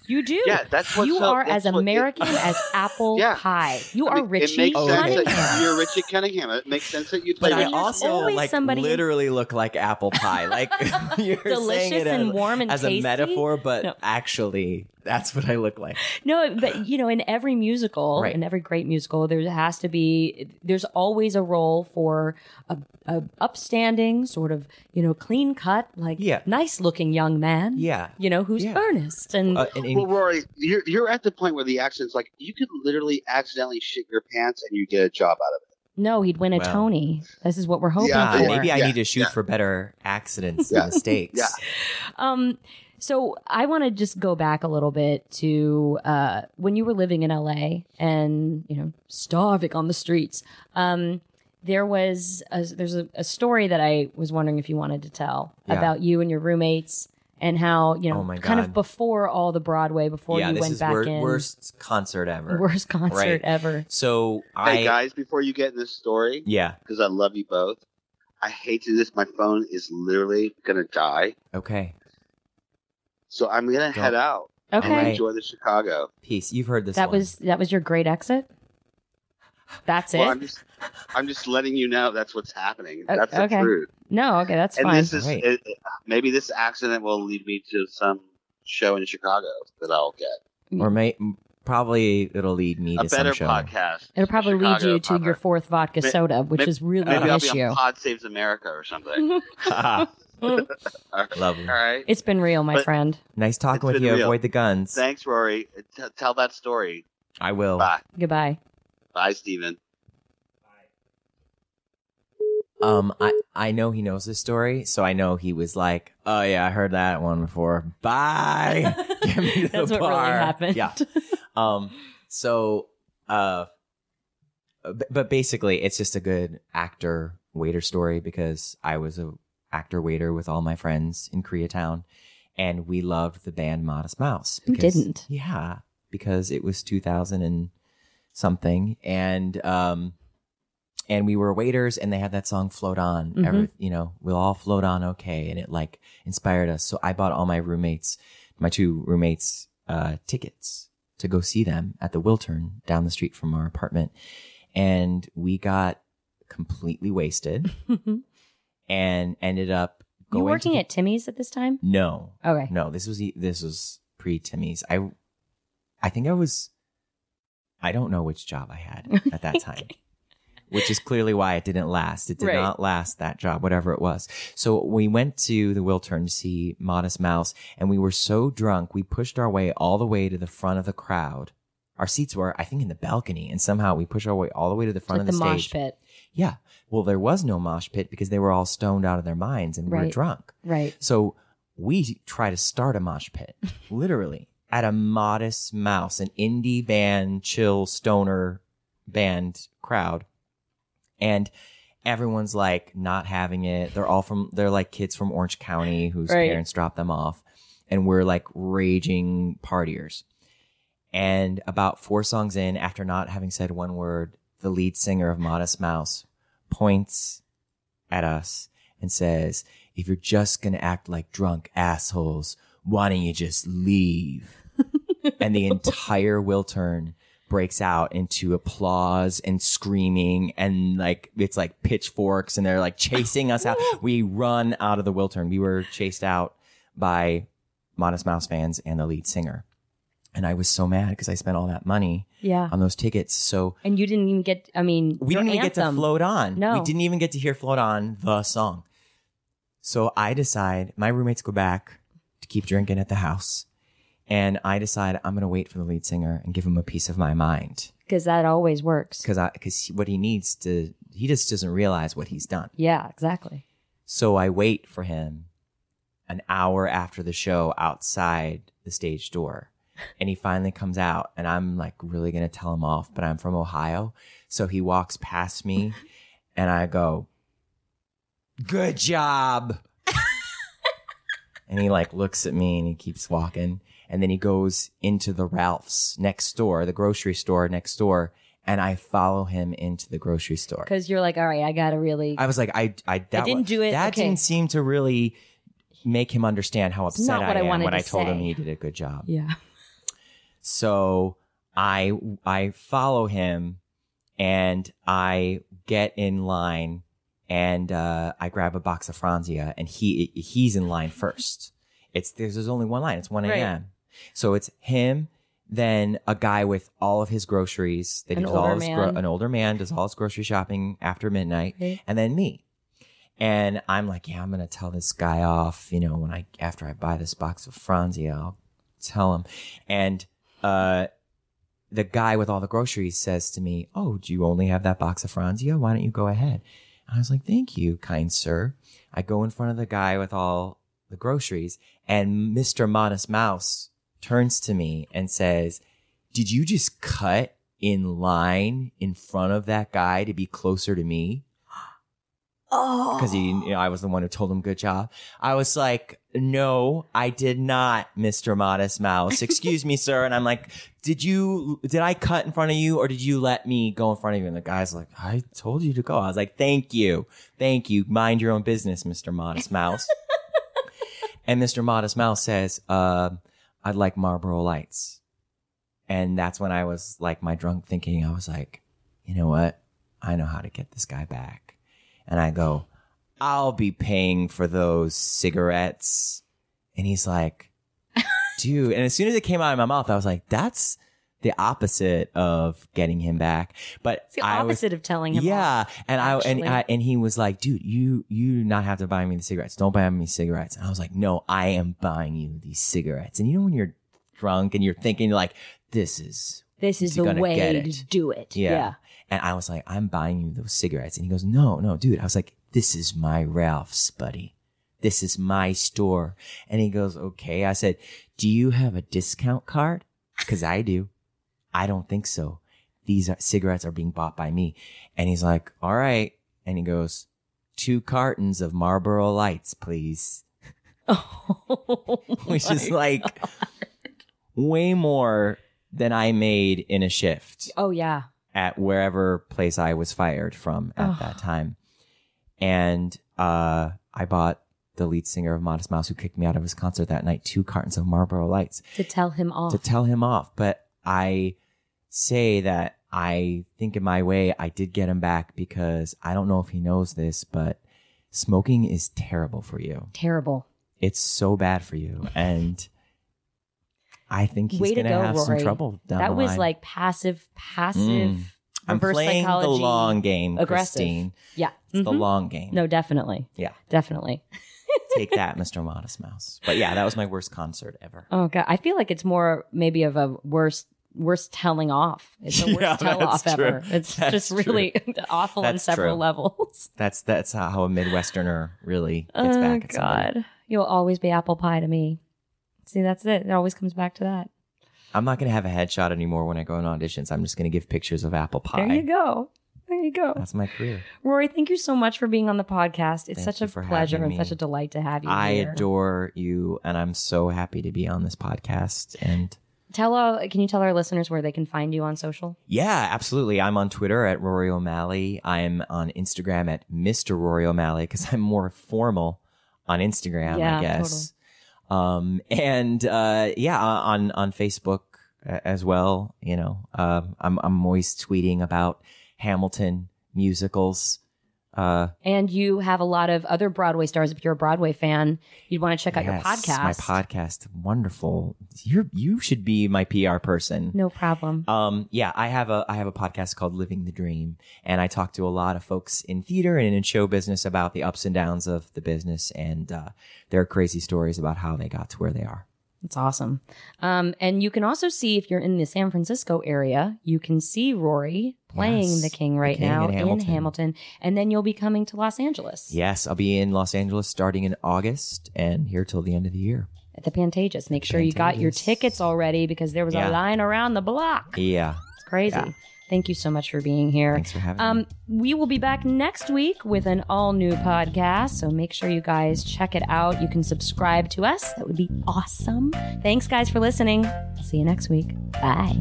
You do. Yeah, that's what's you so- are as what- American as apple Yeah. pie. You I are mean, Richie It makes sense Cunningham. that you're Richie Cunningham. It makes sense that you play. But I there's also always like somebody- literally look like apple pie. Like you're saying Delicious it and as, warm and as tasty? a metaphor, but No. actually that's what I look like. No, but you know, in every musical, Right. in every great musical, there has to be. There's always a role for a, a upstanding, sort of, you know, clean cut, like Yeah. nice looking young man. Yeah. You know, who's Yeah. earnest and Uh, and, and- Well, Rory, you're you're at the point where the accent's like you could literally accidentally shit your pants and you get a job out of it. no, he'd win a Well. Tony. This is what we're hoping Yeah, for. uh, maybe I Yeah, need to shoot yeah. for better accidents Yeah. and mistakes. Yeah. Um, so I want to just go back a little bit to uh, when you were living in LA and you know starving on the streets. Um, there was a, there's a, a story that I was wondering if you wanted to tell Yeah. about you and your roommates and how you know Oh my kind of before all the Broadway before yeah, you this went is back wor- in worst concert ever. worst concert Right. ever. So I guys, before you get in this story, yeah because I love you both, I hate to do this. My phone is literally gonna die, okay so I'm gonna Don't- head out. Okay, All right. Enjoy the Chicago. peace. You've heard this. that one. was that was your great exit. That's Well, it. I'm just, I'm just letting you know that's what's happening. O- That's the truth. no, okay, that's And fine. this is Right. it, it- maybe this accident will lead me to some show in Chicago that I'll get mm. or may probably it'll lead me a to better some show. podcast. It'll probably lead you to your fourth vodka May- soda, which may- is really Maybe an I'll be issue. on Pod Saves America or something. Lovely. All right. It's been real, my But- friend. Nice talking It's with been you. real. Avoid the guns. Thanks, Rory. T- tell that story. I will. Bye. Goodbye. Bye, Steven. Um, I I know he knows this story, so I know he was like, "Oh yeah, I heard that one before." Bye. Get me to That's the what really bar. happened. Yeah. Um. So, uh, b- but basically, it's just a good actor waiter story because I was a actor waiter with all my friends in Koreatown, and we loved the band Modest Mouse. Who didn't? Yeah, because it was 2000 and something, and um, and we were waiters, and they had that song "Float On." Mhm. Every, you know, we'll all float on, okay, and it like inspired us. So I bought all my roommates, my two roommates, uh, tickets to go see them at the Wiltern down the street from our apartment, and we got completely wasted and ended up you going working to, at Timmy's at this time? no Okay. no this was this was pre timmy's i i think i was i don't know which job i had at that time which is clearly why it didn't last it did Right. not last that job whatever it was so we went to the wiltern to see modest mouse and we were so drunk we pushed our way all the way to the front of the crowd our seats were i think in the balcony and somehow we pushed our way all the way to the front like of the the, mosh stage pit. yeah well there was no mosh pit because they were all stoned out of their minds and we were Right. drunk Right. so we try to start a mosh pit, literally, at a modest mouse, an indie band, chill stoner band crowd. And everyone's like not having it. They're all from, they're like kids from Orange County whose Right. parents dropped them off. And we're like raging partiers. And about four songs in, after not having said one word, the lead singer of Modest Mouse points at us and says, if you're just going to act like drunk assholes, why don't you just leave? and the entire Wiltern breaks out into applause and screaming and like it's like pitchforks and they're like chasing us out. We run out of the Wiltern. We were chased out by Modest Mouse fans and the lead singer. And I was so mad because I spent all that money Yeah. on those tickets. So And you didn't even get. I mean, we didn't even get to float on. No. We didn't even get to hear float on the song. So I decide my roommates go back to keep drinking at the house. And I decide I'm going to wait for the lead singer and give him a piece of my mind. because that always works. Cause I, cause what he needs to, he just doesn't realize what he's done. Yeah. Exactly. So I wait for him an hour after the show outside the stage door. And he finally comes out and I'm like really to tell him off, but I'm from Ohio. So he walks past me and I go, good job. and he like looks at me and he keeps walking. And then he goes into the Ralph's next door, the grocery store next door. And I follow him into the grocery store. Because you're like, all right, I gotta really. I was like, I, I, that didn't wa- do it, That okay. didn't seem to really make him understand how upset not what I am wanted when to I told him he did a good job. yeah. So I I follow him and I get in line and uh, I grab a box of Franzia and he he's in line first. It's there's, there's only one line. It's one Right. a.m. So it's him, then a guy with all of his groceries. That An does all older his gro- man. an older man does all his grocery shopping after midnight, Right. and then me. And I'm like, yeah, I'm gonna tell this guy off. You know, when I after I buy this box of Franzia, I'll tell him. And uh, the guy with all the groceries says to me, "Oh, do you only have that box of Franzia? Why don't you go ahead?" And I was like, "Thank you, kind sir." I go in front of the guy with all the groceries, and Mister Modest Mouse turns to me and says, "Did you just cut in line in front of that guy to be closer to me?" Oh, because he, you know, I was the one who told him good job. I was like, no, I did not, Mr. Modest Mouse. Excuse me, sir. And I'm like, did you, did I cut in front of you or did you let me go in front of you? And the guy's like, I told you to go. I was like, thank you. Thank you. Mind your own business, Mr. Modest Mouse. and Mr. Modest Mouse says, uh, I'd like Marlboro Lights. And that's when I was like, my drunk thinking, I was like, you know what? I know how to get this guy back. And I go, I'll be paying for those cigarettes. And he's like, dude. And as soon as it came out of my mouth, I was like, that's the opposite of getting him back. But It's the I was, opposite of telling him. yeah. off, and I, and. I, and he was like, dude, you, you do not have to buy me the cigarettes. Don't buy me cigarettes. And I was like, no, I am buying you these cigarettes. And you know, when you're drunk and you're thinking like, this is This is the way to do it. yeah. yeah. And I was like, I'm buying you those cigarettes. And he goes, no, no, dude. I was like, this is my Ralph's, buddy. This is my store. And he goes, okay. I said, do you have a discount card? Cause I do. I don't think so. These are, cigarettes are being bought by me. And he's like, all right. And he goes, two cartons of Marlboro Lights, please. Oh, Which is like God. way more than I made in a shift Oh yeah. At wherever place I was fired from at Ugh. that time. And uh, I bought the lead singer of Modest Mouse, who kicked me out of his concert that night, two cartons of Marlboro Lights To tell him off. to tell him off. But I say that I think in my way, I did get him back because I don't know if he knows this, but smoking is terrible for you. Terrible. It's so bad for you. And I think he's Way to to go, have some Rory. trouble down that the was line. like passive, passive. Mm. I'm reverse playing psychology, the long game, aggressive. Christine. Yeah. It's the Mhm. long game. No, definitely. Yeah. Definitely. Take that, Mr. Modest Mouse. But yeah, that was my worst concert ever. Oh god, I feel like it's more maybe of a worst worst telling off. It's the worst Yeah, tell that's off true. ever. It's That's just really awful on several true. levels. That's that's how a Midwesterner really gets oh back at somebody. god, you'll always be apple pie to me. See, that's it. It always comes back to that. I'm not gonna have a headshot anymore when I go on auditions. I'm just gonna give pictures of apple pie. There you go. There you go. That's my career. Rory, thank you so much for being on the podcast. It's Thank such a pleasure and such a delight to have you I here. adore you, and I'm so happy to be on this podcast. And Tell uh, can you tell our listeners where they can find you on social? yeah, absolutely. I'm on Twitter at Rory O'Malley. I'm on Instagram at Mr. Rory O'Malley because I'm more formal on Instagram, Yeah, I guess. Um, and uh, yeah, on on Facebook as well. You know, um, I'm I'm always tweeting about Hamilton musicals. Uh, And you have a lot of other Broadway stars. If you're a Broadway fan, you'd want to check out your podcast. My podcast, wonderful. You're you should be my PR person. No problem. Um, yeah, I have a I have a podcast called Living the Dream, and I talk to a lot of folks in theater and in show business about the ups and downs of the business and uh, their crazy stories about how they got to where they are. It's awesome. Um, and you can also see if you're in the San Francisco area, you can see Rory playing Yes, the King the right King now in in Hamilton. Hamilton. And then you'll be coming to Los Angeles Yes, I'll be in Los Angeles starting in August and here till the end of the year. at the Pantages. Make sure you got your tickets already because there was Yeah. a line around the block. Yeah, It's crazy. Yeah. Thank you so much for being here. thanks for having Um, me. we will be back next week with an all new podcast. So make sure you guys check it out. You can subscribe to us. That would be awesome. Thanks, guys, for listening. See you next week. Bye.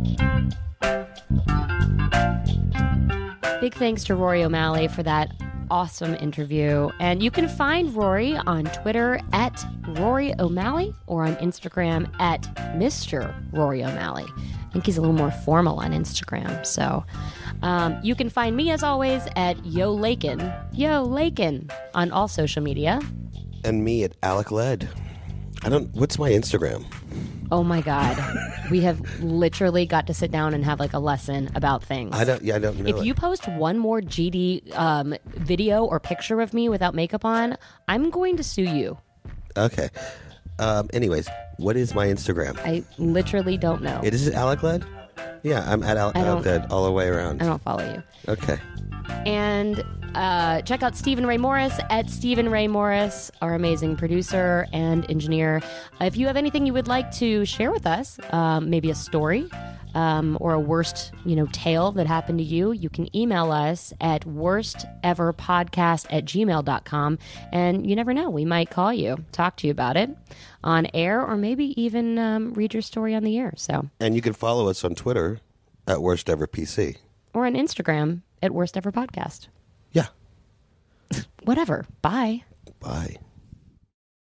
Big thanks to Rory O'Malley for that awesome interview. And you can find Rory on Twitter at Rory O'Malley or on Instagram at Mr. Rory O'Malley. I think he's a little more formal on Instagram. So um, you can find me, as always, at Yo Lakin, Yo Lakin on all social media. And me at Alec Led. I don't. What's my Instagram? Oh my God. we have literally got to sit down and have like a lesson about things. I don't. Yeah, I don't know. If it. you post one more GD um, video or picture of me without makeup on, I'm going to sue you. Okay. Um, anyways, what is my Instagram? I literally don't know. It is it Alec Led? Yeah, I'm at Al- Alec Led all the way around. I don't follow you. Okay. And uh, check out Stephen Ray Morris at Stephen Ray Morris, our amazing producer and engineer. If you have anything you would like to share with us, um, maybe a story um, or a worst, you know, tale that happened to you, you can email us at worsteverpodcast at gmail.com. And you never know, we might call you, talk to you about it on air, or maybe even um, read your story on the air. So, And you can follow us on Twitter at worsteverpc. Or on Instagram at Worst Ever Podcast. Yeah. Whatever. Bye. Bye.